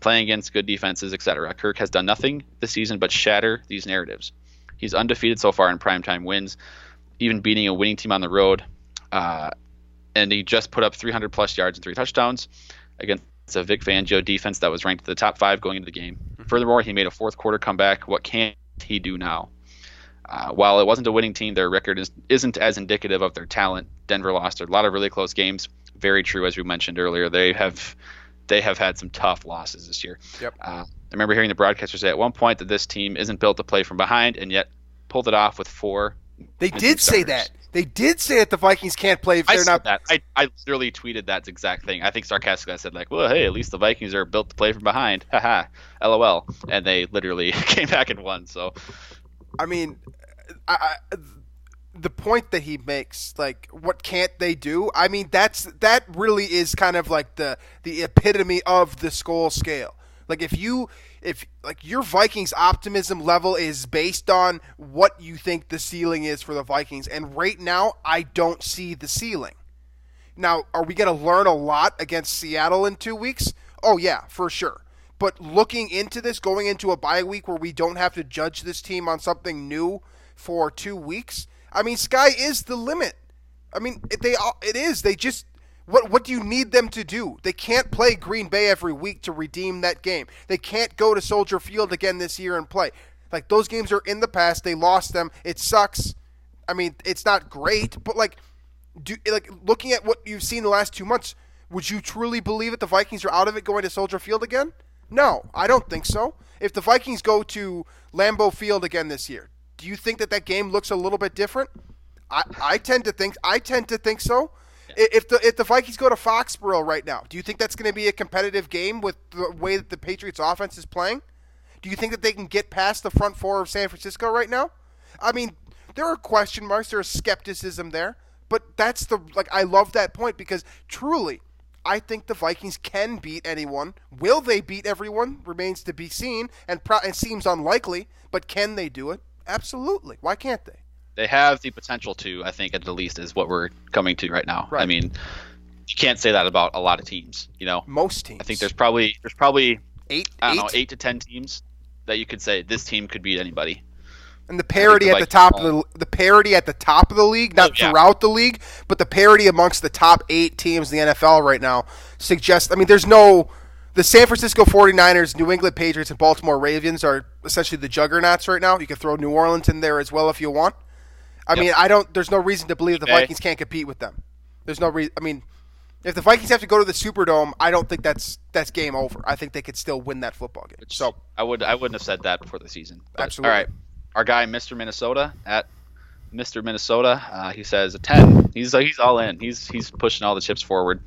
playing against good defenses, etc. Kirk has done nothing this season but shatter these narratives. He's undefeated so far in primetime wins, even beating a winning team on the road. Uh, and he just put up 300 plus yards and three touchdowns against a Vic Fangio defense that was ranked in the top five going into the game. Mm-hmm. Furthermore, he made a fourth quarter comeback. What can he do now? Uh, while it wasn't a winning team, their record is, isn't as indicative of their talent. Denver lost a lot of really close games. Very true, as we mentioned earlier. They have they have had some tough losses this year. Yep. Uh, I remember hearing the broadcaster say at one point that this team isn't built to play from behind, and yet pulled it off with four. They did say that. They did say that the Vikings can't play if they're not. That. I, I literally tweeted that exact thing. I think sarcastically I said like, "Well, hey, at least the Vikings are built to play from behind." Haha, lol. And they literally came back and won. So, I mean, I, I, the point that he makes, like, what can't they do? I mean, that's that really is kind of like the the epitome of the skull scale. Like, if you if like your Vikings optimism level is based on what you think the ceiling is for the Vikings, and right now I don't see the ceiling. Now, are we going to learn a lot against Seattle in two weeks? Oh yeah, for sure. But looking into this, going into a bye week where we don't have to judge this team on something new for two weeks. I mean, sky is the limit. I mean, they it is. They just what what do you need them to do? They can't play Green Bay every week to redeem that game. They can't go to Soldier Field again this year and play. Like those games are in the past. They lost them. It sucks. I mean, it's not great, but like do like looking at what you've seen the last 2 months, would you truly believe that the Vikings are out of it going to Soldier Field again? No, I don't think so. If the Vikings go to Lambeau Field again this year, do you think that that game looks a little bit different? I, I tend to think I tend to think so. If the if the Vikings go to Foxborough right now, do you think that's going to be a competitive game with the way that the Patriots offense is playing? Do you think that they can get past the front four of San Francisco right now? I mean, there are question marks, there is skepticism there, but that's the like I love that point because truly I think the Vikings can beat anyone. Will they beat everyone remains to be seen, and pro- it seems unlikely. But can they do it? Absolutely. Why can't they? They have the potential to. I think at the least is what we're coming to right now. Right. I mean, you can't say that about a lot of teams. You know, Most teams. I think there's probably there's probably eight. I don't eight? know eight to ten teams that you could say this team could beat anybody. And the parity the at the top of the the parity at the top of the league, not Oh, yeah. throughout the league, but the parity amongst the top eight teams in the NFL right now suggests. I mean, there's no the San Francisco 49ers, New England Patriots, and Baltimore Ravens are essentially the juggernauts right now. You can throw New Orleans in there as well if you want. I Yep. mean, I don't. There's no reason to believe the Vikings can't compete with them. There's no reason. I mean, if the Vikings have to go to the Superdome, I don't think that's that's game over. I think they could still win that football game. So I would I wouldn't have said that before the season. But, Absolutely. All right, our guy Mr. Minnesota at Mr. Minnesota, uh, he says a ten. He's uh, he's all in. He's he's pushing all the chips forward.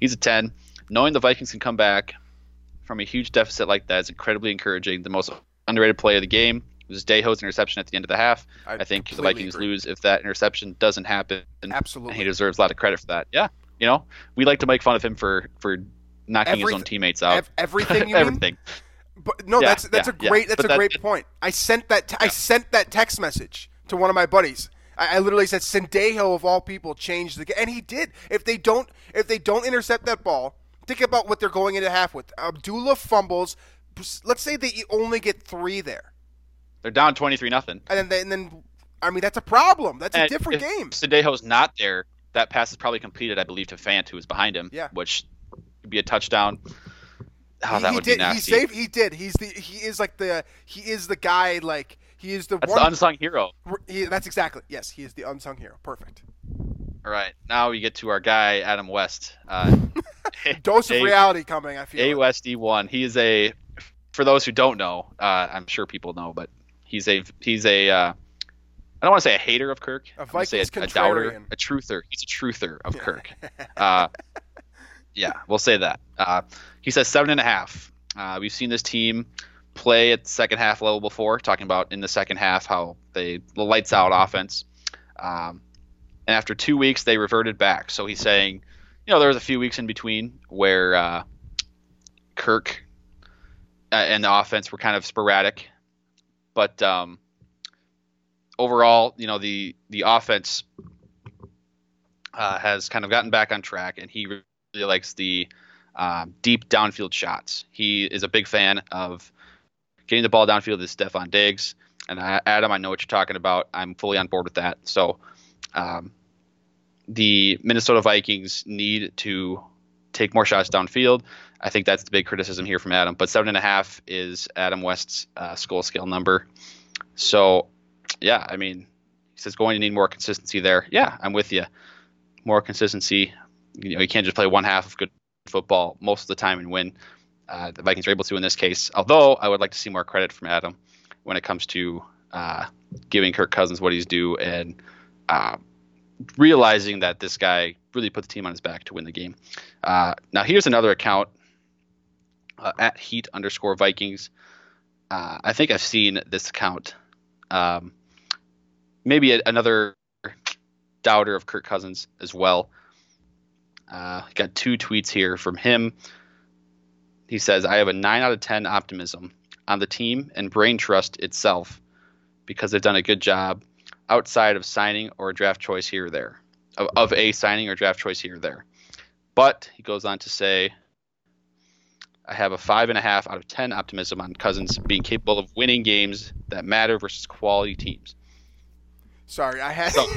He's a ten. Knowing the Vikings can come back from a huge deficit like that is incredibly encouraging. The most underrated play of the game was Dayho's interception at the end of the half. I I, think the Vikings agree. lose if that interception doesn't happen. Absolutely. And he deserves a lot of credit for that. Yeah. You know, we like to make fun of him for for knocking his own teammates out. ev- everything? Everything. But no, Yeah, that's that's yeah, a yeah. great that's But a that- great point. I sent that t- I Yeah. sent that text message to one of my buddies. I, I literally said Sendejo of all people changed the game, and he did. If they don't if they don't intercept that ball, think about what they're going into half with. Abdullah fumbles. Let's say they only get three there, They're down twenty three nothing. and then they, and then I mean that's a problem. That's a different if game. Sendejo's not there. That pass is probably completed, I believe, to Fant, who was behind him. Yeah. Which would be a touchdown. Oh, that he would did. be nasty. He saved. He did. He's the. He is like the. He is the guy. Like he is the That's one. the unsung hero. he, that's exactly. Yes, he is the unsung hero. Perfect. All right, now we get to our guy Adam West. Uh, Dose of reality coming. I feel. A like. West D one. He is a. For those who don't know, uh, I'm sure people know, but he's a he's a. Uh, I don't want to say a hater of Kirk. A gonna say Vikings a, a doubter, a truther. He's a truther of Kirk. Uh, yeah, we'll say that. Uh, he says seven and a half. Uh, we've seen this team play at the second half level before, talking about in the second half how they the lights out offense. Um, and after two weeks, they reverted back. So he's saying, you know, there was a few weeks in between where uh, Kirk uh, and the offense were kind of sporadic, but um, overall, you know, the the offense uh, has kind of gotten back on track, and he really likes the um, deep downfield shots. He is a big fan of getting the ball downfield to Stefon Diggs. And I, Adam, I know what you're talking about. I'm fully on board with that. So um, the Minnesota Vikings need to take more shots downfield. I think that's the big criticism here from Adam. But seven and a half is Adam West's uh, skull scale number. So, yeah, I mean, he says going to need more consistency there. Yeah, I'm with you. More consistency. You know, you can't just play one half of good football most of the time and win. Uh, the Vikings are able to in this case. Although I would like to see more credit from Adam when it comes to uh, giving Kirk Cousins what he's due and uh, realizing that this guy really put the team on his back to win the game. Uh, now here's another account uh, at Heat underscore Vikings. Uh, I think I've seen this account. Um, maybe a, another doubter of Kirk Cousins as well. Uh, got two tweets here from him. He says, I have a 9 out of 10 optimism on the team and brain trust itself because they've done a good job outside of signing or a draft choice here or there, of, of a signing or draft choice here or there. But he goes on to say, I have a 5.5 out of 10 optimism on Cousins being capable of winning games that matter versus quality teams. Sorry, I had. So-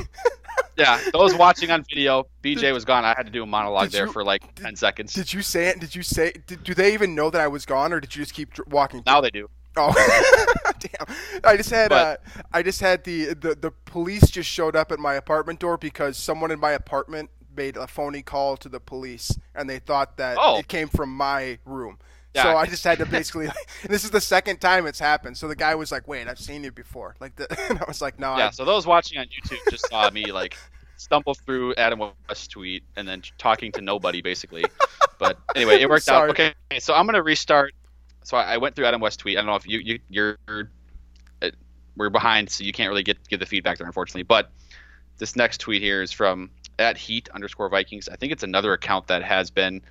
Yeah, those watching on video, BJ was gone. I had to do a monologue there you- for like 10 seconds. did you say it? Did you say? Did, do they even know that I was gone, or did you just keep walking? now they do. Oh, damn! I just had But- uh, I just had the, the the police just showed up at my apartment door because someone in my apartment made a phony call to the police, and they thought that Oh. it came from my room. Yeah. So I just had to basically. this is the second time it's happened. So the guy was like, "Wait, I've seen you before." Like, the, and I was like, "No, Yeah, I, so those watching on YouTube just saw me like stumble through Adam West's tweet and then talking to nobody basically. But anyway, it worked out. Okay, so I'm gonna restart. So I went through Adam West's tweet. I don't know if you, you you're uh, we're behind, so you can't really get give the feedback there, unfortunately. But this next tweet here is from at Heat underscore Vikings. I think it's another account that has been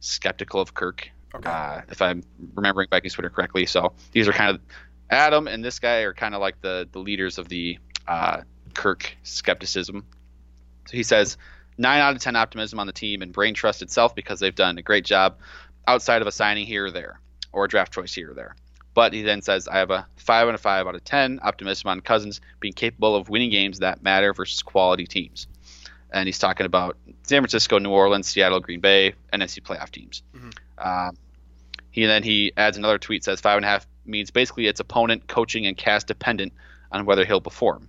skeptical of Kirk. Okay. Uh, if I'm remembering Vikings Twitter correctly. So these are kind of Adam and this guy are kind of like the the leaders of the uh, Kirk skepticism. So he says nine out of ten optimism on the team and brain trust itself because they've done a great job outside of a signing here or there or a draft choice here or there. But he then says I have a five out of five out of ten optimism on Cousins being capable of winning games that matter versus quality teams. And he's talking about San Francisco, New Orleans, Seattle, Green Bay, NFC playoff teams. Mm-hmm. Uh, he then he adds another tweet says five and a half means basically it's opponent coaching and cast dependent on whether he'll perform.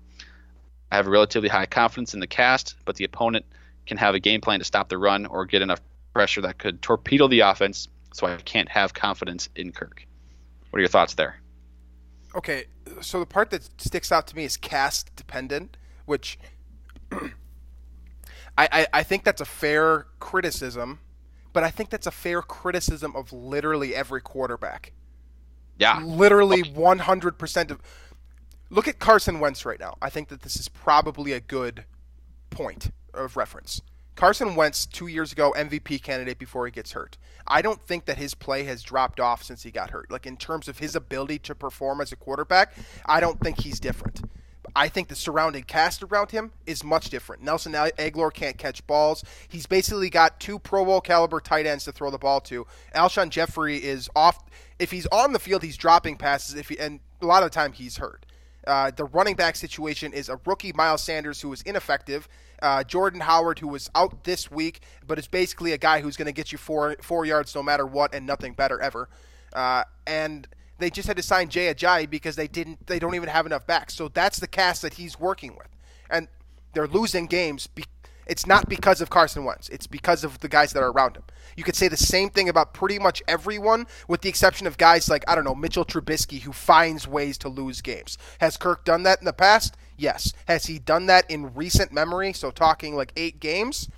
I have a relatively high confidence in the cast, but the opponent can have a game plan to stop the run or get enough pressure that could torpedo the offense, so I can't have confidence in Kirk. What are your thoughts there? Okay, so the part that sticks out to me is cast dependent, which I, I, I think that's a fair criticism, but I think that's a fair criticism of literally every quarterback. Yeah. Literally okay. 100% of. Look at Carson Wentz right now. I think that this is probably a good point of reference. Carson Wentz, two years ago, MVP candidate before he gets hurt. I don't think that his play has dropped off since he got hurt. Like, in terms of his ability to perform as a quarterback, I don't think he's different. I think the surrounding cast around him is much different. Nelson Agholor can't catch balls. He's basically got two Pro Bowl caliber tight ends to throw the ball to. Alshon Jeffery is off. If he's on the field, he's dropping passes. If he, and a lot of the time he's hurt. Uh, the running back situation is a rookie Miles Sanders who is ineffective. Uh, Jordan Howard who was out this week, but is basically a guy who's going to get you four four yards no matter what and nothing better ever. Uh, and they just had to sign Jay Ajayi because they didn't. They don't even have enough backs. So that's the cast that he's working with, and they're losing games. Be- it's not because of Carson Wentz. It's because of the guys that are around him. You could say the same thing about pretty much everyone, with the exception of guys like I don't know Mitchell Trubisky, who finds ways to lose games. Has Kirk done that in the past? Yes. Has he done that in recent memory? So talking like eight games?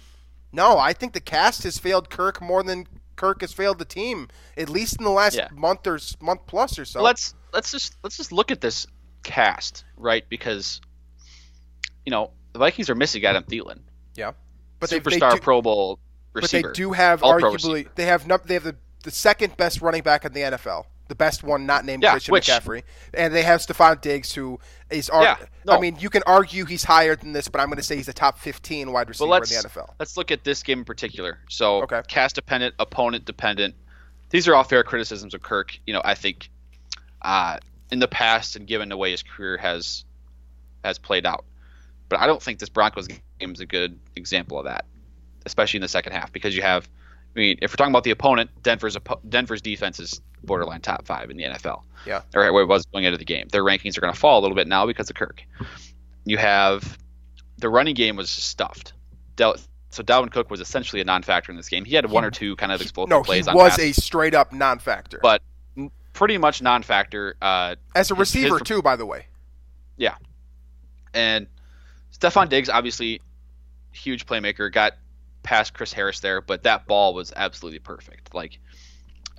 No, I think the cast has failed Kirk more than Kirk has failed the team, at least in the last yeah. month or month plus or so. Let's let's just let's just look at this cast, right? Because you know the Vikings are missing Adam Thielen. Yeah, but superstar they, they do, Pro Bowl receiver. But they do have arguably they have no, they have the, the second best running back in the NFL the best one not named yeah, Christian which, McCaffrey. And they have Stefon Diggs, who is. Ar- yeah, no. I mean, you can argue he's higher than this, but I'm going to say he's a top 15 wide receiver in the NFL. Let's look at this game in particular. So, okay. cast dependent, opponent dependent. These are all fair criticisms of Kirk. You know, I think uh, in the past and given the way his career has has played out, but I don't think this Broncos game is a good example of that, especially in the second half because you have. I mean, if we're talking about the opponent, Denver's Denver's defense is borderline top five in the NFL. Yeah. Or where it was going into the game. Their rankings are going to fall a little bit now because of Kirk. You have the running game was stuffed. Del- so Dalvin Cook was essentially a non-factor in this game. He had one or two kind of explosive no, plays. No, he was a straight up non-factor. But pretty much non-factor. Uh, As a receiver his, too, by the way. Yeah. And Stefon Diggs, obviously, huge playmaker, got past Chris Harris there, but that ball was absolutely perfect. Like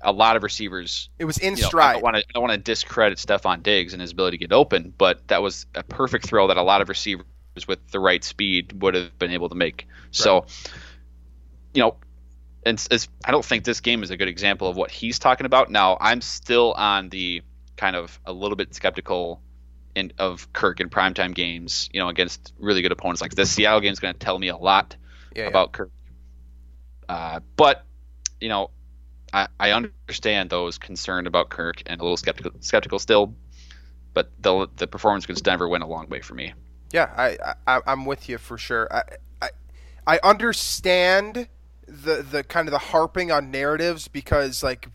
a lot of receivers. It was in stride. Know, I don't want to discredit Stefon Diggs and his ability to get open, but that was a perfect throw that a lot of receivers with the right speed would have been able to make. Right. So, you know, and it's, I don't think this game is a good example of what he's talking about. Now, I'm still on the kind of a little bit skeptical in, of Kirk in primetime games, you know, against really good opponents. Like the Seattle game is going to tell me a lot yeah, about yeah. Kirk. Uh, but you know, I, I understand those concerned about Kirk and a little skeptical skeptical still, but the the performance against Denver went a long way for me. Yeah, I, I I'm with you for sure. I I, I understand the the kind of the harping on narratives because like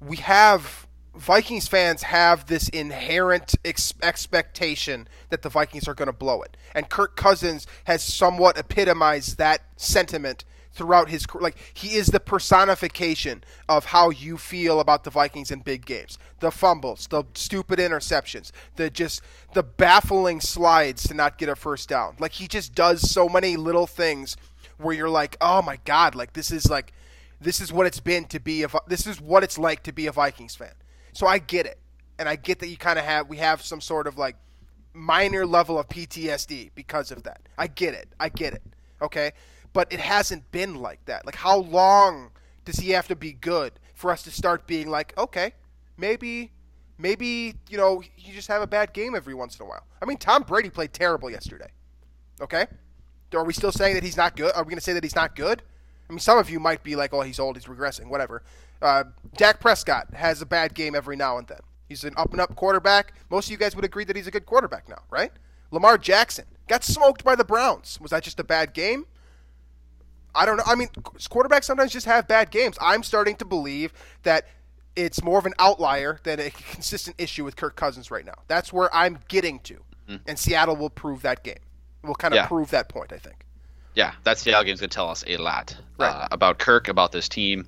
we have Vikings fans have this inherent ex- expectation that the Vikings are going to blow it, and Kirk Cousins has somewhat epitomized that sentiment throughout his career. Like he is the personification of how you feel about the Vikings in big games. The fumbles, the stupid interceptions, the just the baffling slides to not get a first down. Like he just does so many little things where you're like, "Oh my god, like this is like this is what it's been to be a this is what it's like to be a Vikings fan." So I get it. And I get that you kind of have we have some sort of like minor level of PTSD because of that. I get it. I get it. Okay? But it hasn't been like that. Like how long does he have to be good for us to start being like, okay, maybe maybe, you know, you just have a bad game every once in a while. I mean, Tom Brady played terrible yesterday. Okay? Are we still saying that he's not good? Are we going to say that he's not good? I mean, some of you might be like, "Oh, he's old, he's regressing, whatever." Uh, Dak Prescott has a bad game every now and then. He's an up and up quarterback. Most of you guys would agree that he's a good quarterback now, right? Lamar Jackson got smoked by the Browns. Was that just a bad game? I don't know. I mean, quarterbacks sometimes just have bad games. I'm starting to believe that it's more of an outlier than a consistent issue with Kirk Cousins right now. That's where I'm getting to. Mm-hmm. And Seattle will prove that game. Will kind of yeah. prove that point, I think. Yeah, that Seattle game is going to tell us a lot right. uh, about Kirk, about this team,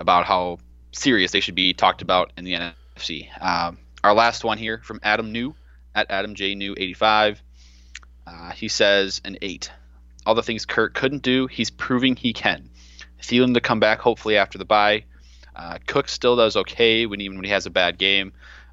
about how serious they should be talked about in the NFC. Um, our last one here from Adam New at Adam J New 85. Uh, he says an eight. All the things Kirk couldn't do, he's proving he can. Thielen to come back hopefully after the bye. Uh, Cook still does okay when even when he has a bad game,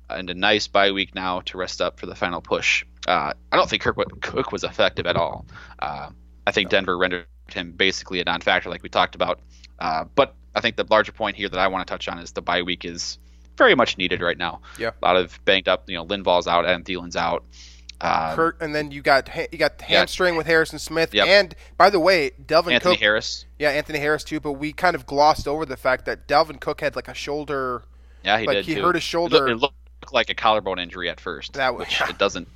uh, and a nice bye week now to rest up for the final push. Uh, I don't think Kirk Cook was effective at all. Uh, I think Denver rendered him basically a non-factor, like we talked about. Uh, but I think the larger point here that I want to touch on is the bye week is very much needed right now. Yeah, a lot of banged up. You know, Linval's out and Thielen's out. Uh, Kurt, and then you got you got hamstring yeah. with Harrison Smith, yep. and by the way, Dalvin Anthony Cook, Harris. Yeah, Anthony Harris too. But we kind of glossed over the fact that Dalvin Cook had like a shoulder. Yeah, he like did. He too. hurt his shoulder. It looked like a collarbone injury at first. That was, which it doesn't.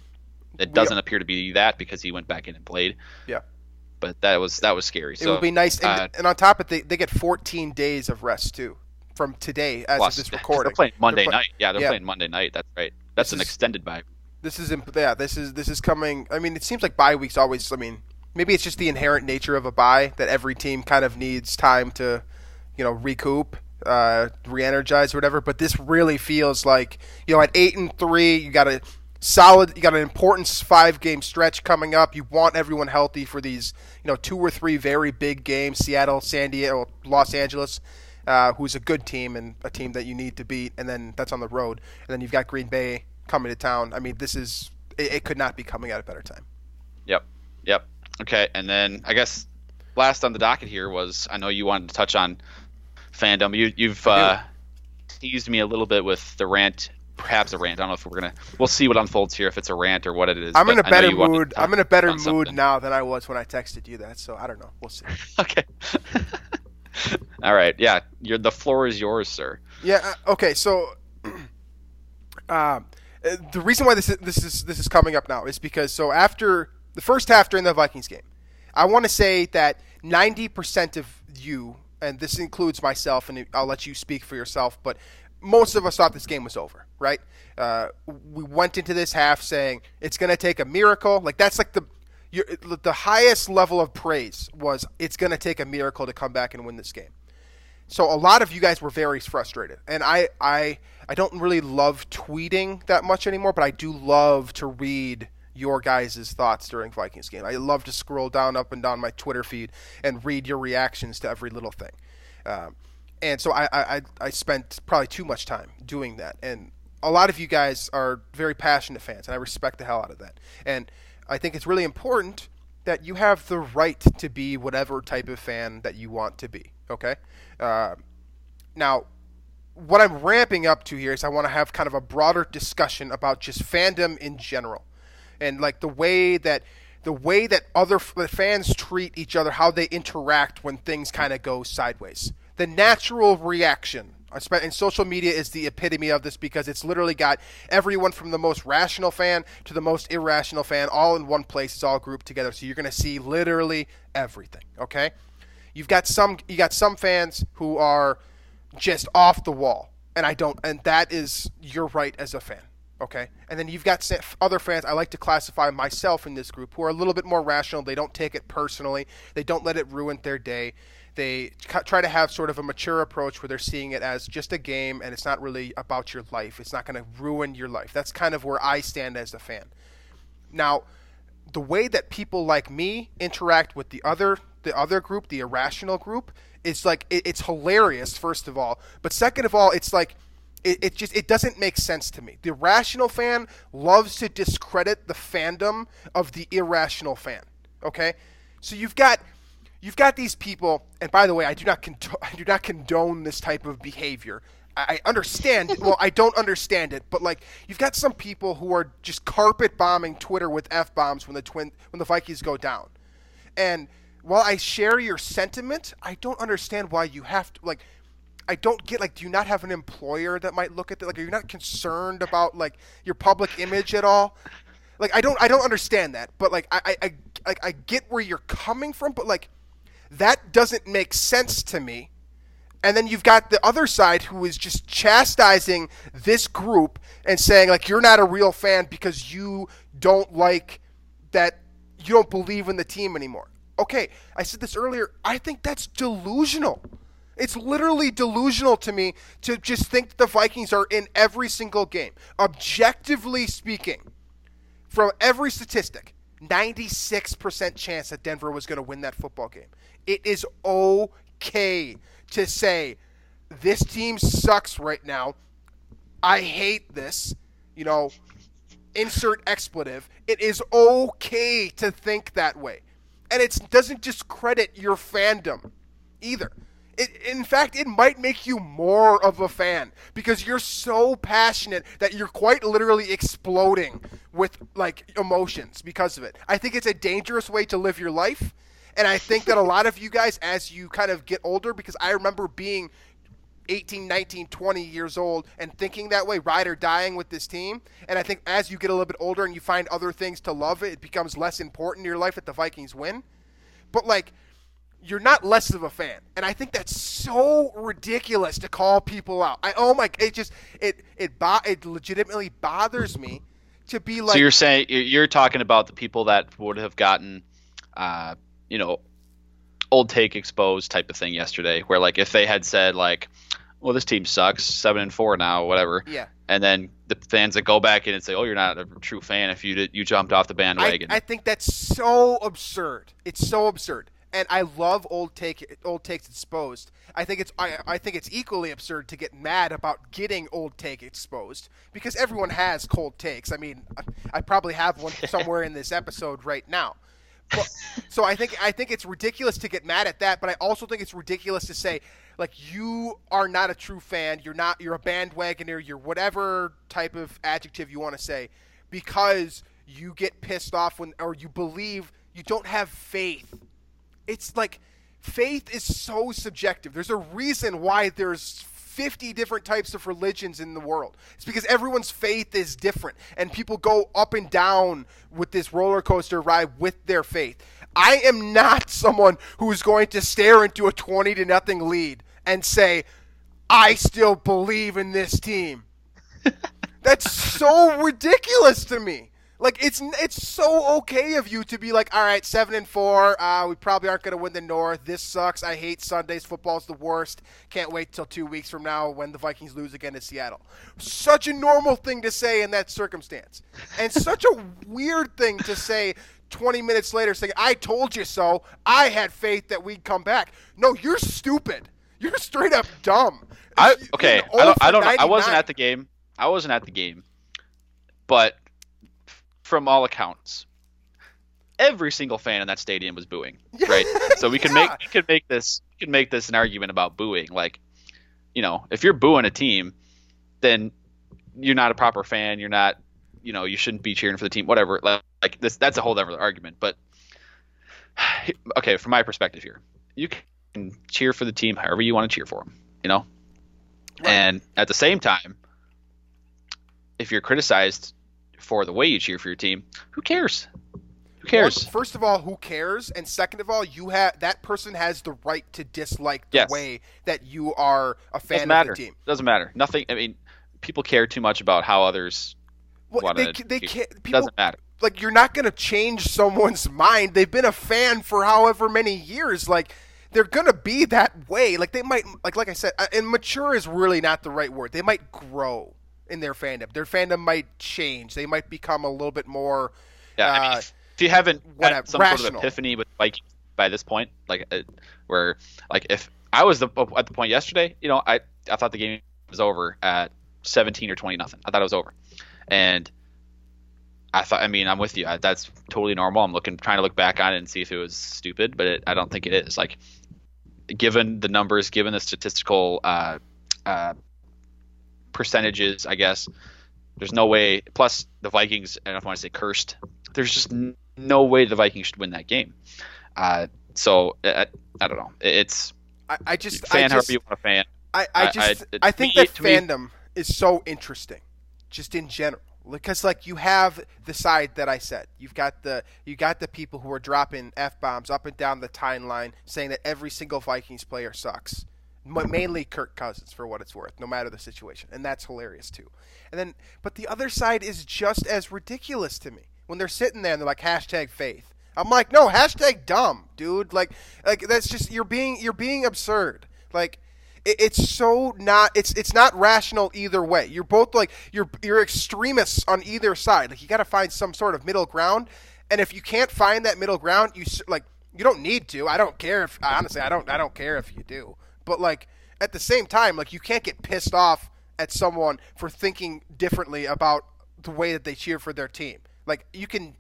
It doesn't we, appear to be that because he went back in and played. Yeah. But that was that was scary. It so, would be nice, and, uh, and on top of it, they, they get 14 days of rest too from today as Plus, of this recording. They're playing Monday they're play- night. Yeah, they're yeah. playing Monday night. That's right. That's this an is, extended bye. This is yeah. This is this is coming. I mean, it seems like bye weeks always. I mean, maybe it's just the inherent nature of a bye that every team kind of needs time to, you know, recoup, uh, re-energize or whatever. But this really feels like you know at eight and three, you got a solid. You got an important five game stretch coming up. You want everyone healthy for these, you know, two or three very big games: Seattle, San Diego, Los Angeles uh, who's a good team and a team that you need to beat, and then that's on the road. And then you've got Green Bay coming to town. I mean, this is it, it could not be coming at a better time. Yep, yep. Okay, and then I guess last on the docket here was I know you wanted to touch on fandom. You, you've uh, teased me a little bit with the rant perhaps a rant. I don't know if we're gonna. We'll see what unfolds here. If it's a rant or what it is. I'm in a better mood. I'm in a better mood now than I was when I texted you that. So I don't know. We'll see. okay. All right. Yeah. You're, the floor is yours, sir. Yeah. Uh, okay. So, uh, the reason why this is, this is this is coming up now is because so after the first half during the Vikings game, I want to say that 90% of you, and this includes myself, and I'll let you speak for yourself, but most of us thought this game was over, right? Uh, we went into this half saying it's going to take a miracle. Like that's like the the highest level of praise was it's going to take a miracle to come back and win this game. So a lot of you guys were very frustrated, and I I I don't really love tweeting that much anymore, but I do love to read your guys' thoughts during Vikings game. I love to scroll down up and down my Twitter feed and read your reactions to every little thing. Um, and so I, I I spent probably too much time doing that, and a lot of you guys are very passionate fans, and I respect the hell out of that. And I think it's really important that you have the right to be whatever type of fan that you want to be. Okay. Uh, now, what I'm ramping up to here is I want to have kind of a broader discussion about just fandom in general, and like the way that the way that other fans treat each other, how they interact when things kind of go sideways. The natural reaction and social media is the epitome of this because it's literally got everyone from the most rational fan to the most irrational fan all in one place. It's all grouped together, so you're going to see literally everything. Okay, you've got some you got some fans who are just off the wall, and I don't, and that is your right as a fan. Okay, and then you've got other fans. I like to classify myself in this group who are a little bit more rational. They don't take it personally. They don't let it ruin their day they try to have sort of a mature approach where they're seeing it as just a game and it's not really about your life. It's not going to ruin your life. That's kind of where I stand as a fan. Now, the way that people like me interact with the other the other group, the irrational group, is like it, it's hilarious. First of all, but second of all, it's like it, it just it doesn't make sense to me. The rational fan loves to discredit the fandom of the irrational fan. Okay, so you've got you've got these people, and by the way, I do not condo- I do not condone this type of behavior. I understand. well, I don't understand it, but like you've got some people who are just carpet bombing Twitter with f bombs when the twin when the Vikings go down, and while I share your sentiment, I don't understand why you have to like. I don't get like, do you not have an employer that might look at that? Like, are you not concerned about like your public image at all? Like, I don't, I don't understand that. But like, I, I, I, I get where you're coming from, but like, that doesn't make sense to me. And then you've got the other side who is just chastising this group and saying like, you're not a real fan because you don't like that, you don't believe in the team anymore. Okay, I said this earlier. I think that's delusional. It's literally delusional to me to just think the Vikings are in every single game. Objectively speaking, from every statistic, 96% chance that Denver was going to win that football game. It is okay to say this team sucks right now. I hate this. You know, insert expletive. It is okay to think that way. And it doesn't discredit your fandom either. It, in fact, it might make you more of a fan because you're so passionate that you're quite literally exploding with like emotions because of it. I think it's a dangerous way to live your life. And I think that a lot of you guys, as you kind of get older, because I remember being 18, 19, 20 years old and thinking that way, ride or dying with this team. And I think as you get a little bit older and you find other things to love it, becomes less important in your life that the Vikings win. But like, you're not less of a fan, and I think that's so ridiculous to call people out. I oh my, it just it it bo- it legitimately bothers me to be like. So you're saying you're talking about the people that would have gotten, uh, you know, old take exposed type of thing yesterday, where like if they had said like, well, this team sucks, seven and four now, whatever. Yeah. And then the fans that go back in and say, "Oh, you're not a true fan if you did, you jumped off the bandwagon." I, I think that's so absurd. It's so absurd and I love old take old takes exposed. I think it's I, I think it's equally absurd to get mad about getting old take exposed because everyone has cold takes. I mean, I, I probably have one somewhere in this episode right now. But, so I think I think it's ridiculous to get mad at that, but I also think it's ridiculous to say like you are not a true fan, you're not you're a bandwagoner, you're whatever type of adjective you want to say because you get pissed off when or you believe you don't have faith it's like faith is so subjective. There's a reason why there's 50 different types of religions in the world. It's because everyone's faith is different and people go up and down with this roller coaster ride with their faith. I am not someone who is going to stare into a 20 to nothing lead and say, I still believe in this team. That's so ridiculous to me. Like it's it's so okay of you to be like, all right, seven and four. Uh, we probably aren't going to win the North. This sucks. I hate Sundays. Football's the worst. Can't wait till two weeks from now when the Vikings lose again to Seattle. Such a normal thing to say in that circumstance, and such a weird thing to say 20 minutes later, saying, "I told you so. I had faith that we'd come back." No, you're stupid. You're straight up dumb. I okay. I don't, I don't know. I wasn't at the game. I wasn't at the game, but from all accounts, every single fan in that stadium was booing. Right. so we can yeah. make we can make this we can make this an argument about booing. Like, you know, if you're booing a team, then you're not a proper fan. You're not, you know, you shouldn't be cheering for the team. Whatever. Like, like this, that's a whole other argument. But okay, from my perspective here, you can cheer for the team however you want to cheer for them. You know, right. and at the same time, if you're criticized for the way you cheer for your team, who cares? Who cares? Well, first of all, who cares? And second of all, you have that person has the right to dislike the yes. way that you are a fan Doesn't of matter. the team. Doesn't matter. Nothing. I mean, people care too much about how others. Well, they, they can't. People, doesn't matter. Like you're not going to change someone's mind. They've been a fan for however many years. Like they're gonna be that way. Like they might, like like I said, uh, and mature is really not the right word. They might grow in their fandom. Their fandom might change. They might become a little bit more. Yeah, I mean, uh, if, if you haven't had some sort of epiphany with Vikings by this point, like uh, where like if I was the at the point yesterday, you know, I I thought the game was over at 17 or 20 nothing. I thought it was over, and I thought, I mean, I'm with you. I, that's totally normal. I'm looking, trying to look back on it and see if it was stupid, but it, I don't think it is. Like, given the numbers, given the statistical uh, uh, percentages, I guess there's no way. Plus, the Vikings, I don't want to say cursed. There's just no way the Vikings should win that game. Uh, so I, I don't know. It's I, I just, fan I however you want to fan. I, I just, I- I, think me- that to me- fandom is so interesting, just in general. Because like you have the side that I said, you've got the you got the people who are dropping f bombs up and down the timeline, saying that every single Vikings player sucks. Mainly Kirk Cousins, for what it's worth, no matter the situation, and that's hilarious too. And then, but the other side is just as ridiculous to me when they're sitting there and they're like hashtag faith. I'm like, no, hashtag dumb, dude. Like, like that's just you're being you're being absurd. Like, it, it's so not it's it's not rational either way. You're both like you're you're extremists on either side. Like, you got to find some sort of middle ground. And if you can't find that middle ground, you like you don't need to. I don't care if honestly, I don't I don't care if you do. But like at the same time, like you can't get pissed off at someone for thinking differently about the way that they cheer for their team. Like you can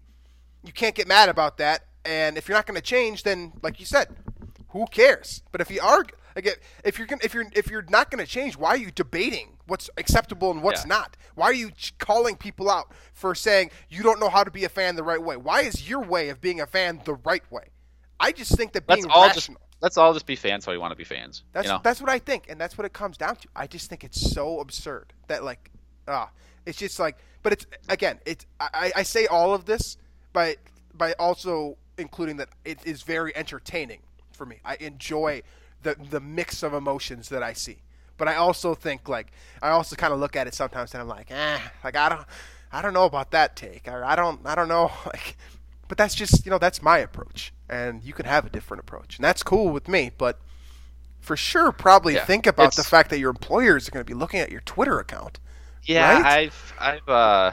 you can't get mad about that. And if you're not going to change, then like you said, who cares? But if you are like if you're gonna, if you're if you're not going to change, why are you debating what's acceptable and what's Yeah. not? Why are you calling people out for saying you don't know how to be a fan the right way? Why is your way of being a fan the right way? I just think that Let's being all just rational. Let's all just be fans so we want to be fans. That's you know? that's what I think, and that's what it comes down to. I just think it's so absurd that like, ah, it's just like. But it's again, it's I, I say all of this by by also including that it is very entertaining for me. I enjoy the the mix of emotions that I see. But I also think like I also kind of look at it sometimes and I'm like, eh, like I don't I don't know about that take, or I don't I don't know like. But that's just you know that's my approach, and you can have a different approach, and that's cool with me. But for sure probably Yeah, think about the fact that your employers are going to be looking at your Twitter account. Yeah, right? I've I've uh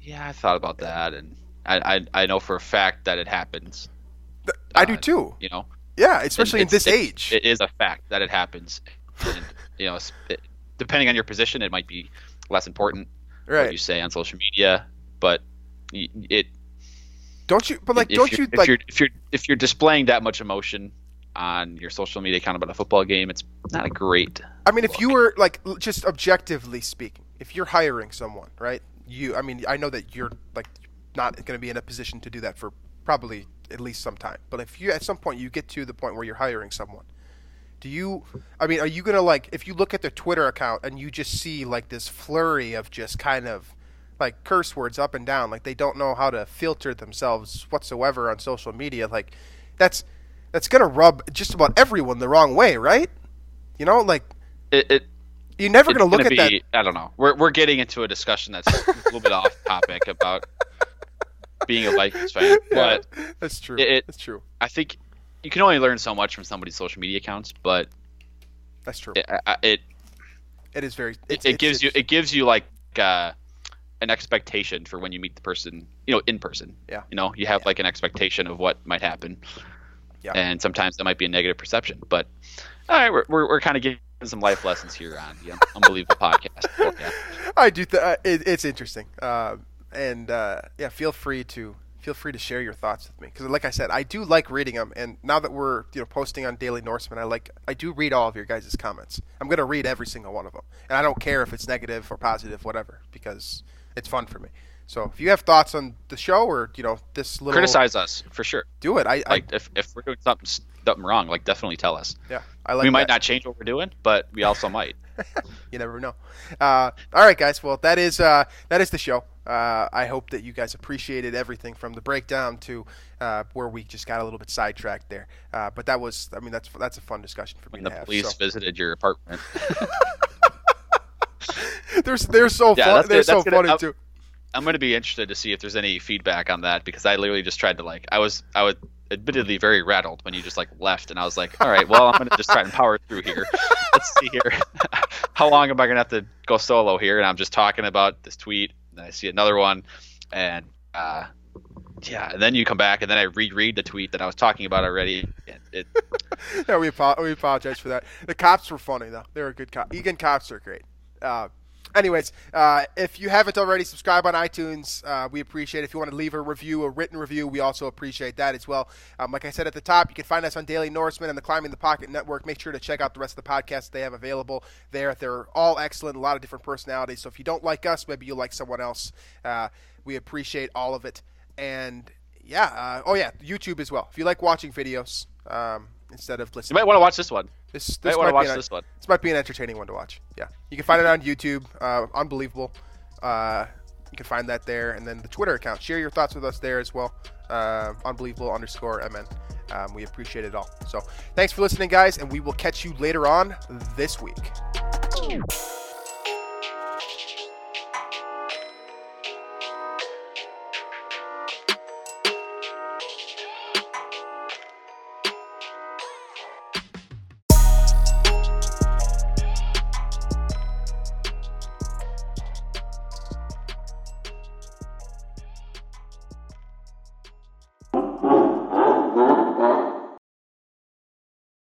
yeah, I thought about that and I, I I know for a fact that it happens. I do Uh, too. You know, Yeah, especially in this it- age. it is a fact that it happens. And, you know, it, depending on your position, it might be less important what you say on social media, but it Don't you? But like, if don't you're, you if like? you're if you're if you're displaying that much emotion on your social media account about a football game, it's not a great. I mean, if you were like just objectively speaking, if you're hiring someone, right? You, I mean, I know that you're like not going to be in a position to do that for probably at least some time. But if you at some point you get to the point where you're hiring someone, do you? I mean, are you going to like if you look at their Twitter account and you just see like this flurry of just kind of like curse words up and down, like they don't know how to filter themselves whatsoever on social media, like that's that's going to rub just about everyone the wrong way, right? You know, like It, it you're never going to look gonna at be, I don't know. We're we're getting into a discussion that's a little bit off topic about being a Vikings fan, that. but that's true. it- that's true. I think you can only learn so much from somebody's social media accounts. But That's true. it it, it, is very. it, It's, it gives you it gives you like uh, an expectation for when you meet the person, you know, in person. Yeah. You know, you have like an expectation of what might happen. Yeah. And sometimes that might be a negative perception, but all right, we're we're, we're kind of giving some life lessons here on the unbelievable podcast. Yeah. I do. Th- uh, it, it's interesting. Uh, and uh, yeah, feel free to feel free to share your thoughts with me because, like I said, I do like reading them. And now that we're you know posting on Daily Norseman, I like I do read all of your guys' comments. I'm gonna read every single one of them, and I don't care if it's negative or positive, whatever, because it's fun for me. So if you have thoughts on the show or you know this little Criticize us for sure. do it. I, Like if, if we're doing something something wrong, like definitely tell us. Yeah, I like. we might not change what we're doing, but we also might. you never know. Uh, all right, guys. Well, that is uh, that is the show. Uh, I hope that you guys appreciated everything from the breakdown to uh, where we just got a little bit sidetracked there. Uh, but that was, I mean, that's that's a fun discussion for me When to the have. police So. visited your apartment. They're they're so Yeah, fun. They're so good. funny I'll- too. I'm going to be interested to see if there's any feedback on that because I literally just tried to like I was I was admittedly very rattled when you just like left, and I was like, all right, well, I'm gonna just try and power through here. Let's see here, how long am I gonna have to go solo here? And I'm just talking about this tweet, and I see another one, and uh, yeah, and then you come back, and then I reread the tweet that I was talking about already. It, yeah, we, we apologize for that. The cops were funny though; they were good cops. Eagan cops are great. Uh, anyways, uh, if you haven't already, subscribe on iTunes. Uh, we appreciate it. If you want to leave a review, a written review, we also appreciate that as well. Um, like I said at the top, you can find us on Daily Norseman and the Climbing the Pocket Network. Make sure to check out the rest of the podcasts they have available there. They're all excellent, a lot of different personalities. So if you don't like us, maybe you like someone else. Uh, we appreciate all of it. And yeah, uh, oh yeah, YouTube as well. If you like watching videos um, instead of you listening, might want to watch this one. this, You this might want to watch an- this one. this might be an entertaining one to watch. Yeah, you can find it on YouTube. Uh, unbelievable. Uh, you can find that there, and then the Twitter account. Share your thoughts with us there as well. Uh, unbelievable underscore mn. Um, we appreciate it all. So thanks for listening, guys, and we will catch you later on this week.